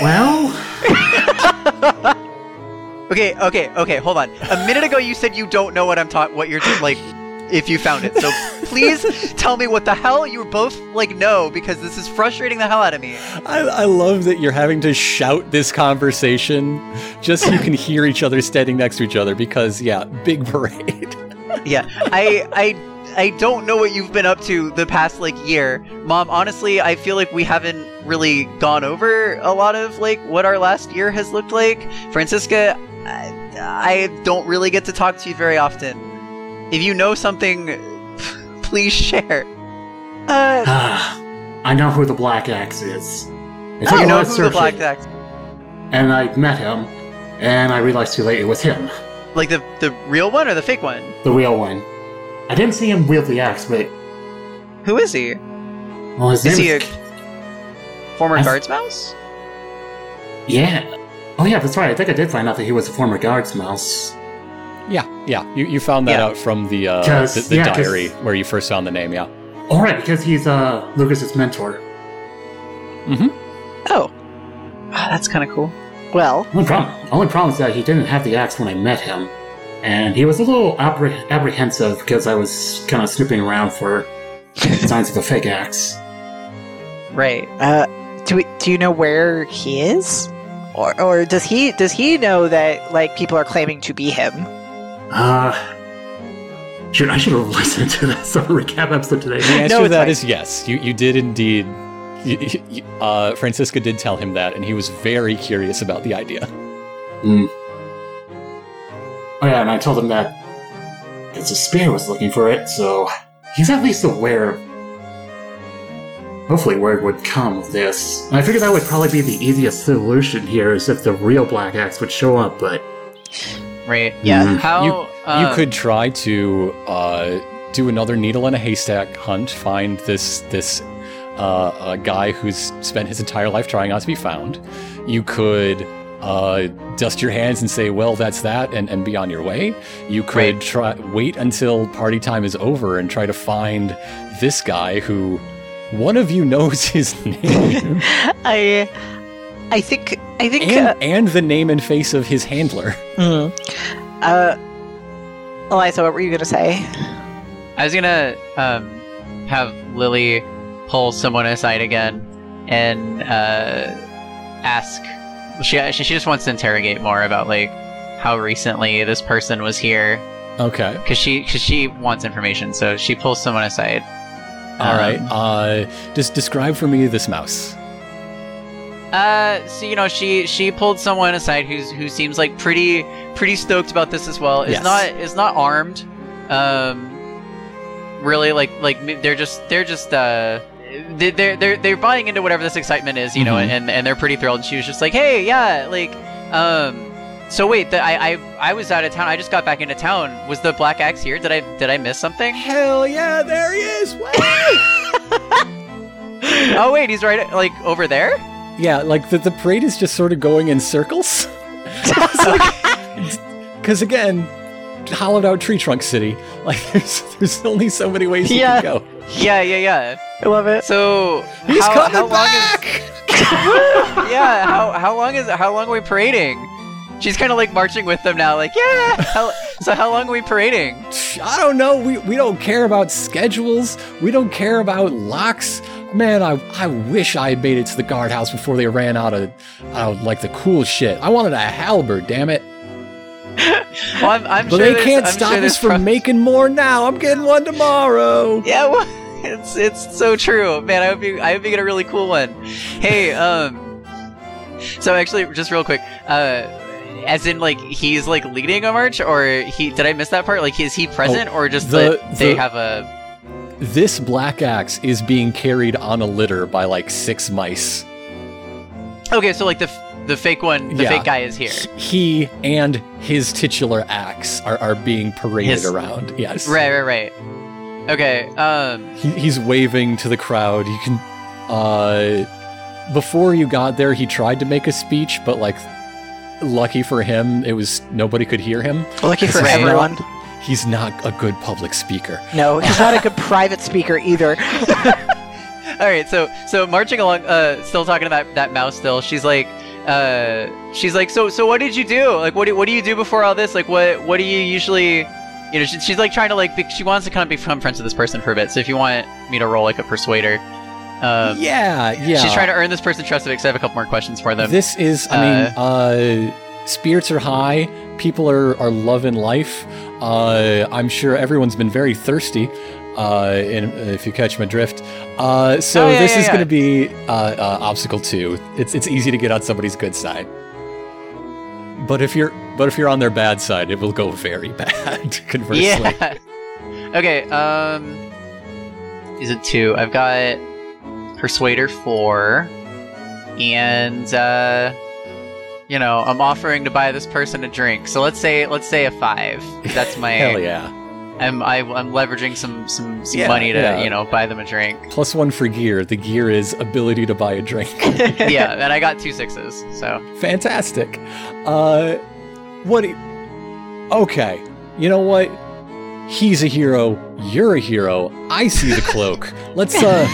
Well. Okay, okay, okay. Hold on. A minute ago, you said you don't know what I'm talking. What you're like, if you found it. So please tell me what the hell you both like know because this is frustrating the hell out of me. I, I love that you're having to shout this conversation just so you can hear each other standing next to each other because yeah, big parade. Yeah, I I I don't know what you've been up to the past like year, Mom. Honestly, I feel like we haven't really gone over a lot of like what our last year has looked like. Francisca, I, I don't really get to talk to you very often. If you know something, please share. Uh, I know who the Black Axe is. It took you a know who the Black Axe, and I met him, and I realized too late it was him, like the the real one or the fake one? the real one. I didn't see him wield the axe, but Who is he? well, his Is name he is a former I- guards mouse? yeah. Oh yeah, that's right. I think I did find out that he was a former guards mouse. Yeah, yeah. You, you found that Yeah. out from the uh, 'Cause- the, the yeah, 'cause- diary where you first found the name. Yeah. All right, because he's uh Lucas's mentor. Mm-hmm. Oh, Ah, that's kind of cool. well, Only problem, only problem is that he didn't have the axe when I met him, and he was a little appreh- apprehensive because I was kind of snooping around for signs of a fake axe. Right. uh, do we, do you know where he is? Or, or does he does he know that like people are claiming to be him? Uh, shoot, I should have listened to that summer recap episode today. The answer No, to that fine. is yes. You you did indeed. You, you- uh, Francisca did tell him that, and he was very curious about the idea. Mm. Oh yeah, and I told him that because the spear was looking for it, so he's at least aware. Hopefully, word would come of this. And I figured that would probably be the easiest solution here, is if the real Black Axe would show up. But Right. Yeah. Mm. How you uh, could try to uh, do another needle in a haystack hunt, find this this uh, uh, guy who's spent his entire life trying not to be found. You could uh, dust your hands and say, "Well, that's that," and, and be on your way. You could Right. try wait until party time is over and try to find this guy who one of you knows his name I I think I think and, uh, and the name and face of his handler. mm. uh Eliza, what were you gonna say? I was gonna um, have Lily pull someone aside again and uh, ask. She, she she just wants to interrogate more about like how recently this person was here Okay. because she because she wants information. So she pulls someone aside. All right. Um, Uh, just describe for me this mouse. Uh, so you know, she she pulled someone aside who's who seems like pretty pretty stoked about this as well. Is Yes. not is not armed. Um, really like like they're just they're just uh. they- They're they're they're buying into whatever this excitement is, you know, Mhm. and and they're pretty thrilled. And She was just like, "Hey, yeah, like, um, So wait, the, I, I I was out of town. I just got back into town. Was the Black Axe here? Did I did I miss something? Hell yeah, there he is! Oh wait, he's right like over there. Yeah, like the, the parade is just sort of going in circles. Because again, hollowed out tree trunk city. Like there's there's only so many ways you can go. Yeah, yeah, yeah. I love it. So He's how, coming how long back! is yeah? How how long is how long are we parading? She's kind of like marching with them now, like yeah. How, so how long are we parading? I don't know. We, we don't care about schedules. We don't care about locks. Man, I, I wish I had made it to the guardhouse before they ran out of, out of like the cool shit. I wanted a halberd, damn it. Well, I'm, I'm But sure they can't I'm stop sure us from pro- making more now. I'm getting one tomorrow. Yeah, well, it's it's so true, man. I hope you I hope you get a really cool one. Hey, um, so actually, just real quick, uh, as in like he's like leading a march, or he did I miss that part? Like, is he present, or just Oh, the- they the- have a? This black axe is being carried on a litter by like six mice. Okay, so like the f- the fake one, the Yeah. fake guy is here. He and his titular axe are, are being paraded His- around. Yes. Right, right, right. Okay, um, He, he's waving to the crowd. You can. Uh, before you got there, he tried to make a speech, but like, lucky for him, it was nobody could hear him. Lucky for everyone. He's not a good public speaker. No, he's not a good private speaker either. all right. So so marching along, uh, still talking about that that mouse. Still, she's like, uh, she's like, so so what did you do? Like, what do what do you do before all this? Like, what what do you usually? You know, she, she's like trying to like be, she wants to kind of become friends with this person for a bit. So if you want me to roll like a persuader, um, yeah, yeah. she's trying to earn this person's trust because I have a couple more questions for them. This is, I mean, uh, spirits are high. People are, are loving life. Uh, I'm sure everyone's been very thirsty. Uh, in, if you catch my drift. Uh, so Oh, yeah, this yeah, is yeah. going to be uh, uh, obstacle two. It's it's easy to get on somebody's good side. But if you're but if you're on their bad side, it will go very bad. Conversely, Yeah. okay. Um, is it two? I've got Persuader four, and uh, you know, I'm offering to buy this person a drink. So let's say let's say a five. That's my. hell yeah. I'm I, I'm leveraging some some, some Yeah, money to yeah. you know buy them a drink. Plus one for gear. The gear is ability to buy a drink. yeah, and I got two sixes. So Fantastic. Uh, what? okay. You know what? He's a hero. You're a hero. I see the cloak. Let's. Uh,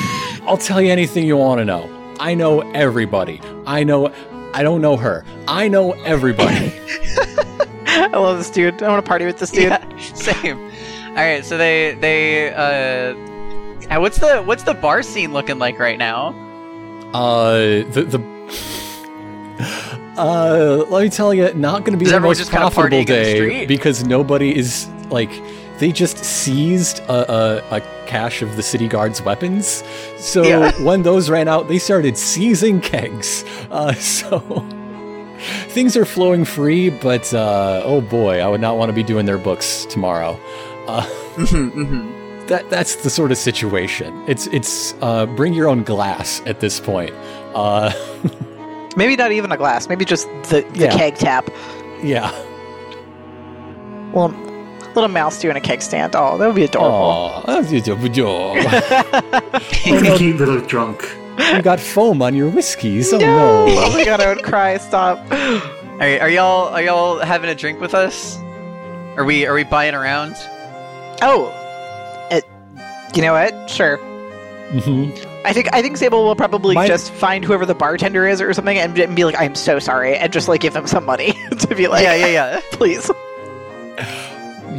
I'll tell you anything you want to know. I know everybody. I know. I don't know her. I know everybody. I love this dude. I want to party with this dude. yeah, same. All right, so they they uh, uh, what's the what's the bar scene looking like right now? Uh, the the. Uh, let me tell you, not going to be Is the most just kinda profitable the day because nobody is like they just seized a, a, a cache of the city guard's weapons. So Yeah. when those ran out, they started seizing kegs. Uh, so things are flowing free, but uh, oh boy, I would not want to be doing their books tomorrow. Uh, mm-hmm. that that's the sort of situation. It's it's uh, bring your own glass at this point. Uh, Maybe not even a glass. Maybe just the, the Yeah. keg tap. yeah. Well, little mouse doing a keg stand. Oh, that would be adorable. Aw, that's just a job. I little drunk. you got foam on your whiskeys. Oh no! no. Oh my god, I would cry. Stop. Are, are y'all are y'all having a drink with us? Are we are we buying around? Oh, it, you know what? Sure. Mhm. I think I think Sable will probably My- just find whoever the bartender is or something and, and be like, "I'm so sorry," and just like give them some money to be like, yeah, yeah, yeah. please."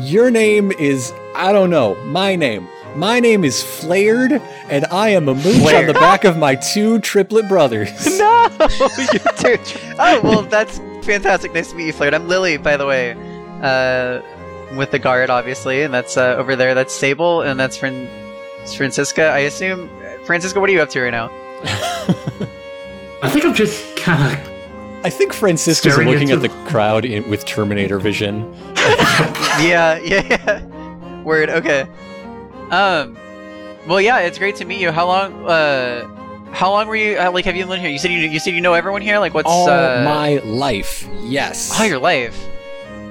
Your name is I don't know. My name. My name is Flared, and I am a mooch on the back of my two triplet brothers. no, you dude. Oh well, that's fantastic. Nice to meet you, Flared. I'm Lily, by the way. Uh, with the guard, obviously, and that's uh, over there. That's Sable, and that's Fran- it's Francisca. I assume. Francisca, what are you up to right now? I think I'm just kind of. I think Francisca's Staring looking at the crowd in, with Terminator vision. yeah, yeah, yeah. Word. Okay. Um. Well, yeah. It's great to meet you. How long? Uh. how long were you? Uh, like, have you lived here? You said you you said you know everyone here. Like, what's All uh, my life. Yes. all your life?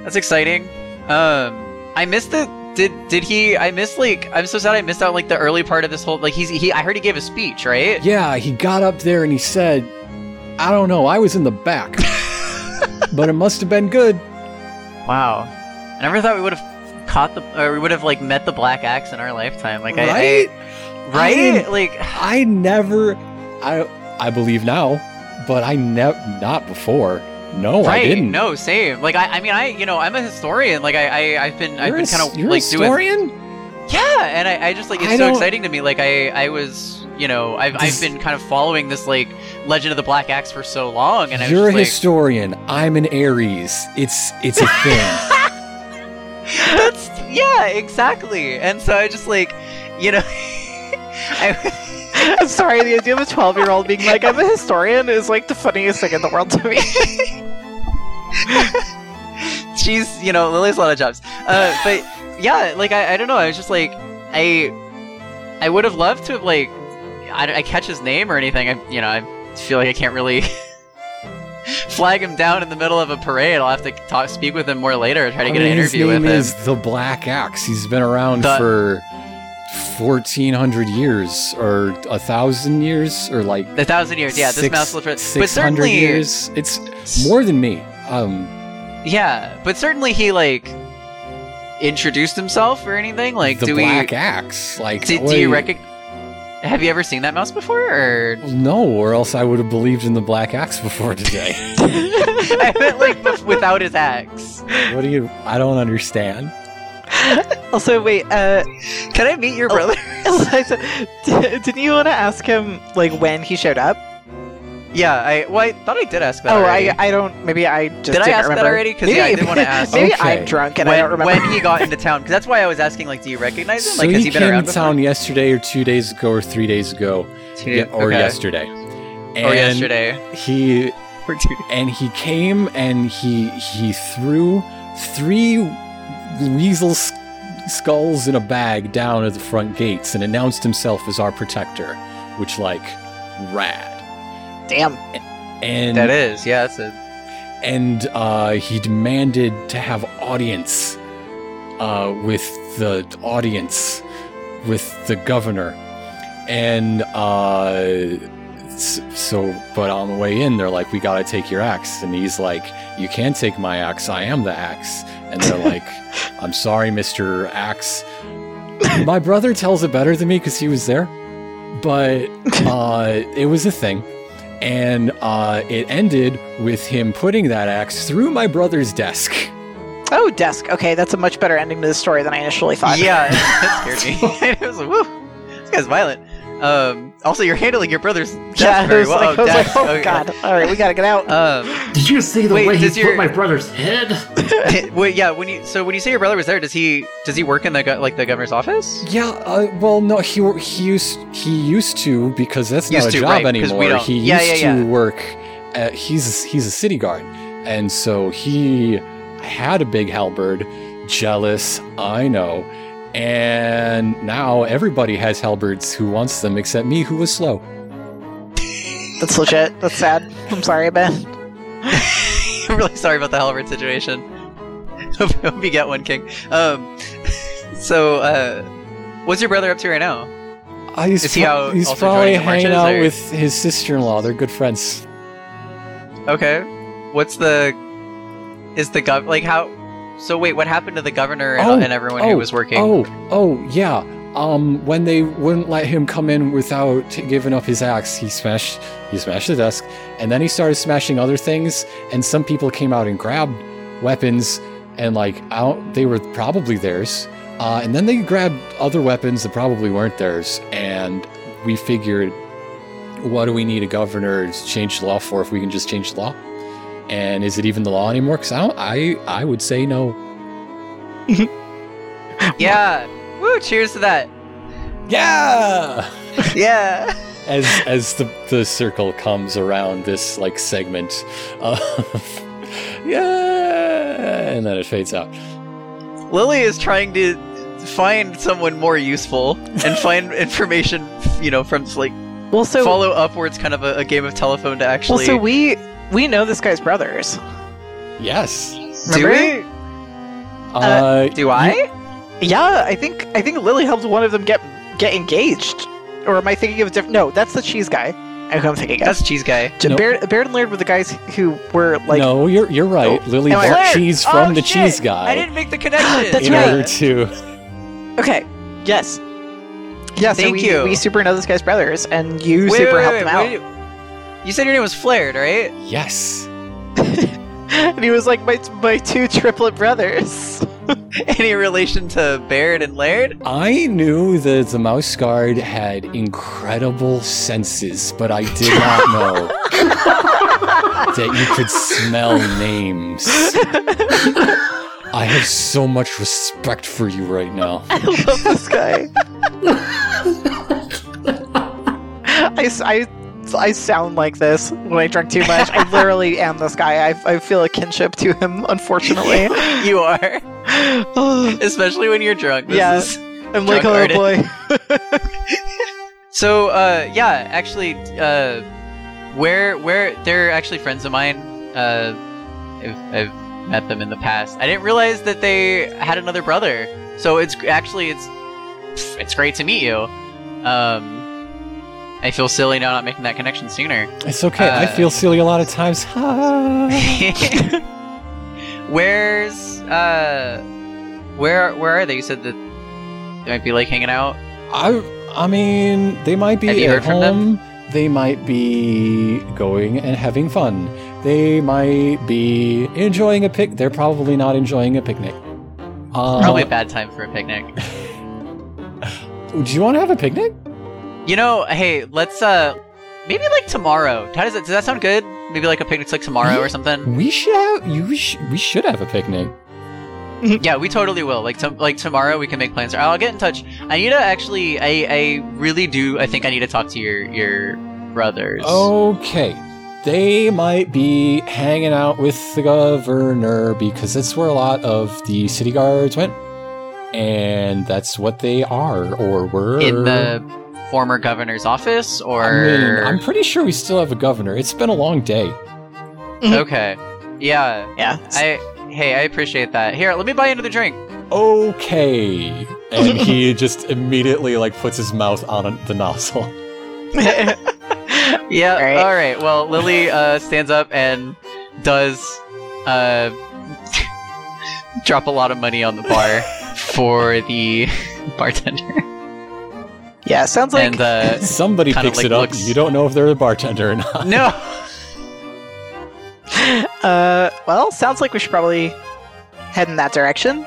That's exciting. Um, I missed the. Did did he? I missed like. I'm so sad I missed out like the early part of this whole. Like he's he. I heard he gave a speech, right? Yeah, he got up there and he said, I don't know, I was in the back. but it must have been good. Wow. I never thought we would have caught the or we would have like met the black axe in our lifetime. Like I, right? I right? didn't- like I never I I believe now, but I never not before. No, right? I didn't. No, same. Like I, I mean, I, you know, I'm a historian. Like I, I I've been, I've been kind of like a doing. historian? Yeah, and I, I just like it's I so don't- exciting to me. Like I, I was, you know, I've, I've been kind of following this like Legend of the Black Axe for so long, and I was You're a just, historian. I'm an Aries. It's it's a thing. that's yeah, exactly. And so I just like, you know, I. I'm sorry, the idea of a 12 year old being like, I'm a historian is like the funniest thing in the world to me. she's you know Lily's a lot of jobs. Uh, but yeah, like I, I don't know. I was just like I I would have loved to have like I, I catch his name or anything. I you know I feel like I can't really flag him down in the middle of a parade. I'll have to talk speak with him more later. Try to I get mean, an interview with him. his name is the Black Axe. He's been around The- for fourteen hundred years, or a thousand years, or like A thousand years, yeah. This six- mouse will, but 600 certainly years. It's more than me. Um, Yeah, but certainly he like introduced himself or anything. Like, the do Black we? Axe. Like, Do, do you recognize? Have you ever seen that mouse before? Or No, or else I would have believed in the Black Axe before today. I meant like bef- without his axe. what do you? I don't understand. also, wait, uh, Can I meet your brother? Eliza, d- didn't you want to ask him, like, when he showed up? Yeah, I well, I thought I did ask that. oh, already. I, I don't, maybe I just Did I didn't ask that already because yeah, I didn't wanna ask. Maybe Okay. I'm drunk and when, I don't remember. when he got into town, because that's why I was asking. Like, do you recognize him? So Like, has he he been came around to town yesterday, or two days ago, or three days ago, before? yeah, or Okay. yesterday. And Or yesterday. He Or two. and he came and he he threw three weasel s- skulls in a bag down at the front gates and announced himself as our protector, which like rad. Damn. And That is, yeah, that's a. and uh, he demanded to have audience uh, with the audience with the governor. And uh, so but on the way in they're like we gotta take your axe. And he's like you can't take my axe. I am the axe. And they're like i'm sorry mr axe. My brother tells it better than me because he was there. But uh, it was a thing and uh, it ended with him putting that axe through my brother's desk. Oh, desk. Okay, that's a much better ending to the story than I initially thought. Yeah, that scared me. it was like, woo, this guy's violent. Um, also, you're handling your brother's death Yeah, very well. like, I was like, oh Okay. god. All right, we gotta get out. Um, Did you see the Wait, way he does your- put my brother's head? wait, yeah. When you so when you say your brother was there, does he does he work in the like the governor's office? Yeah, uh, well, no, he he used he used to because that's Used not a to, job right, 'cause we anymore. don't- He yeah, used yeah, to work. At, he's he's a city guard, and so he had a big halberd. Jealous, I know. And now everybody has halberds who wants them except me, who was slow. That's legit. That's sad. I'm sorry, Ben. I'm really sorry about the halberd situation. hope, hope you get one, King. Um, so uh, what's your brother up to right now? Uh, he's Is he pro- out he's probably hanging out or- with his sister-in-law. They're good friends. Okay, what's the is the gov like how? So wait, what happened to the governor and, Oh, and everyone oh, who was working? Oh, oh, yeah. Um, when they wouldn't let him come in without giving up his axe, he smashed he smashed the desk, and then he started smashing other things. And some people came out and grabbed weapons, and like out they were probably theirs. Uh, and then they grabbed other weapons that probably weren't theirs. And we figured, what do we need a governor to change the law for if we can just change the law? And is it even the law anymore? Because I, don't- I I would say no. Yeah. Woo! Cheers to that. Yeah. Yeah. as as the the circle comes around this like segment of yeah and then it fades out Lily is trying to find someone more useful and find information, you know, from like Well, so follow upwards, kind of a, a game of telephone to actually. well, so we we know this guy's brothers. Yes. do Remember? we? Uh, Do I? Yeah, I think I think Lily helped one of them get get engaged. Or am I thinking of a different? No, that's the cheese guy. I who I'm thinking of. That's cheese guy. J- No. Baird, Baird and Laird were the guys who were like. no, you're you're right. Lily bought right? cheese Oh, from the shit! cheese guy I didn't make the connection. That's in right. order to. Okay. Yes. Yeah. so Thank we, you. we super know this guy's brothers, and you Wait, super wait, helped wait, them out. Wait, You said your name was Flared, right? Yes. and he was like my my two triplet brothers. Any relation to Baird and Laird? I knew that the mouse guard had incredible senses, but I did not know that you could smell names. I have so much respect for you right now. I love this guy. I, s- I, I sound like this when I drink too much. I literally am this guy. I, I feel a kinship to him, unfortunately. you are, especially when you're drunk. This Yeah. I'm like, oh Drunk boy. So, uh, yeah, actually, uh, where where they're actually friends of mine. Uh, I've, I've met them in the past. I didn't realize that they had another brother. So it's actually it's it's great to meet you. Um, I feel silly now not making that connection sooner. It's okay. I Uh, feel silly a lot of times. Where's uh, where where are they? You said that they might be like hanging out. I I mean, they might be Have you at heard from them? home. They might be going and having fun. They might be enjoying a pic. They're probably not enjoying a picnic. Um, Probably a bad time for a picnic. Do you want to have a picnic? You know, hey, let's uh, maybe like tomorrow. How does it? Does that sound good? Maybe like a picnic's like tomorrow or something. We should have. You. Sh- we should have a picnic. Yeah, we totally will. Like, to- like tomorrow, we can make plans. I'll get in touch. I need to actually. I, I really do. I think I need to talk to your your brothers. Okay. They might be hanging out with the governor because that's where a lot of the city guards went. And that's what they are or were. in the former governor's office, or I mean, I'm pretty sure we still have a governor. It's been a long day. okay. Yeah. Yeah. I. Hey, I appreciate that. Here, let me buy you another drink. Okay. And he just immediately like puts his mouth on the nozzle. Yeah. All right. All right. Well, Lily uh, stands up and does uh, drop a lot of money on the bar for the bartender, yeah. Sounds like and uh, Somebody picks like it up. looks- You don't know if they're the bartender or not. no. uh well, sounds like we should probably head in that direction.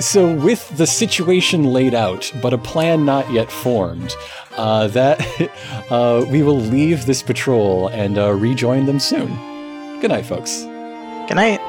So, with the situation laid out, but a plan not yet formed, uh, that uh, we will leave this patrol and uh, rejoin them soon. Good night, folks. Good night.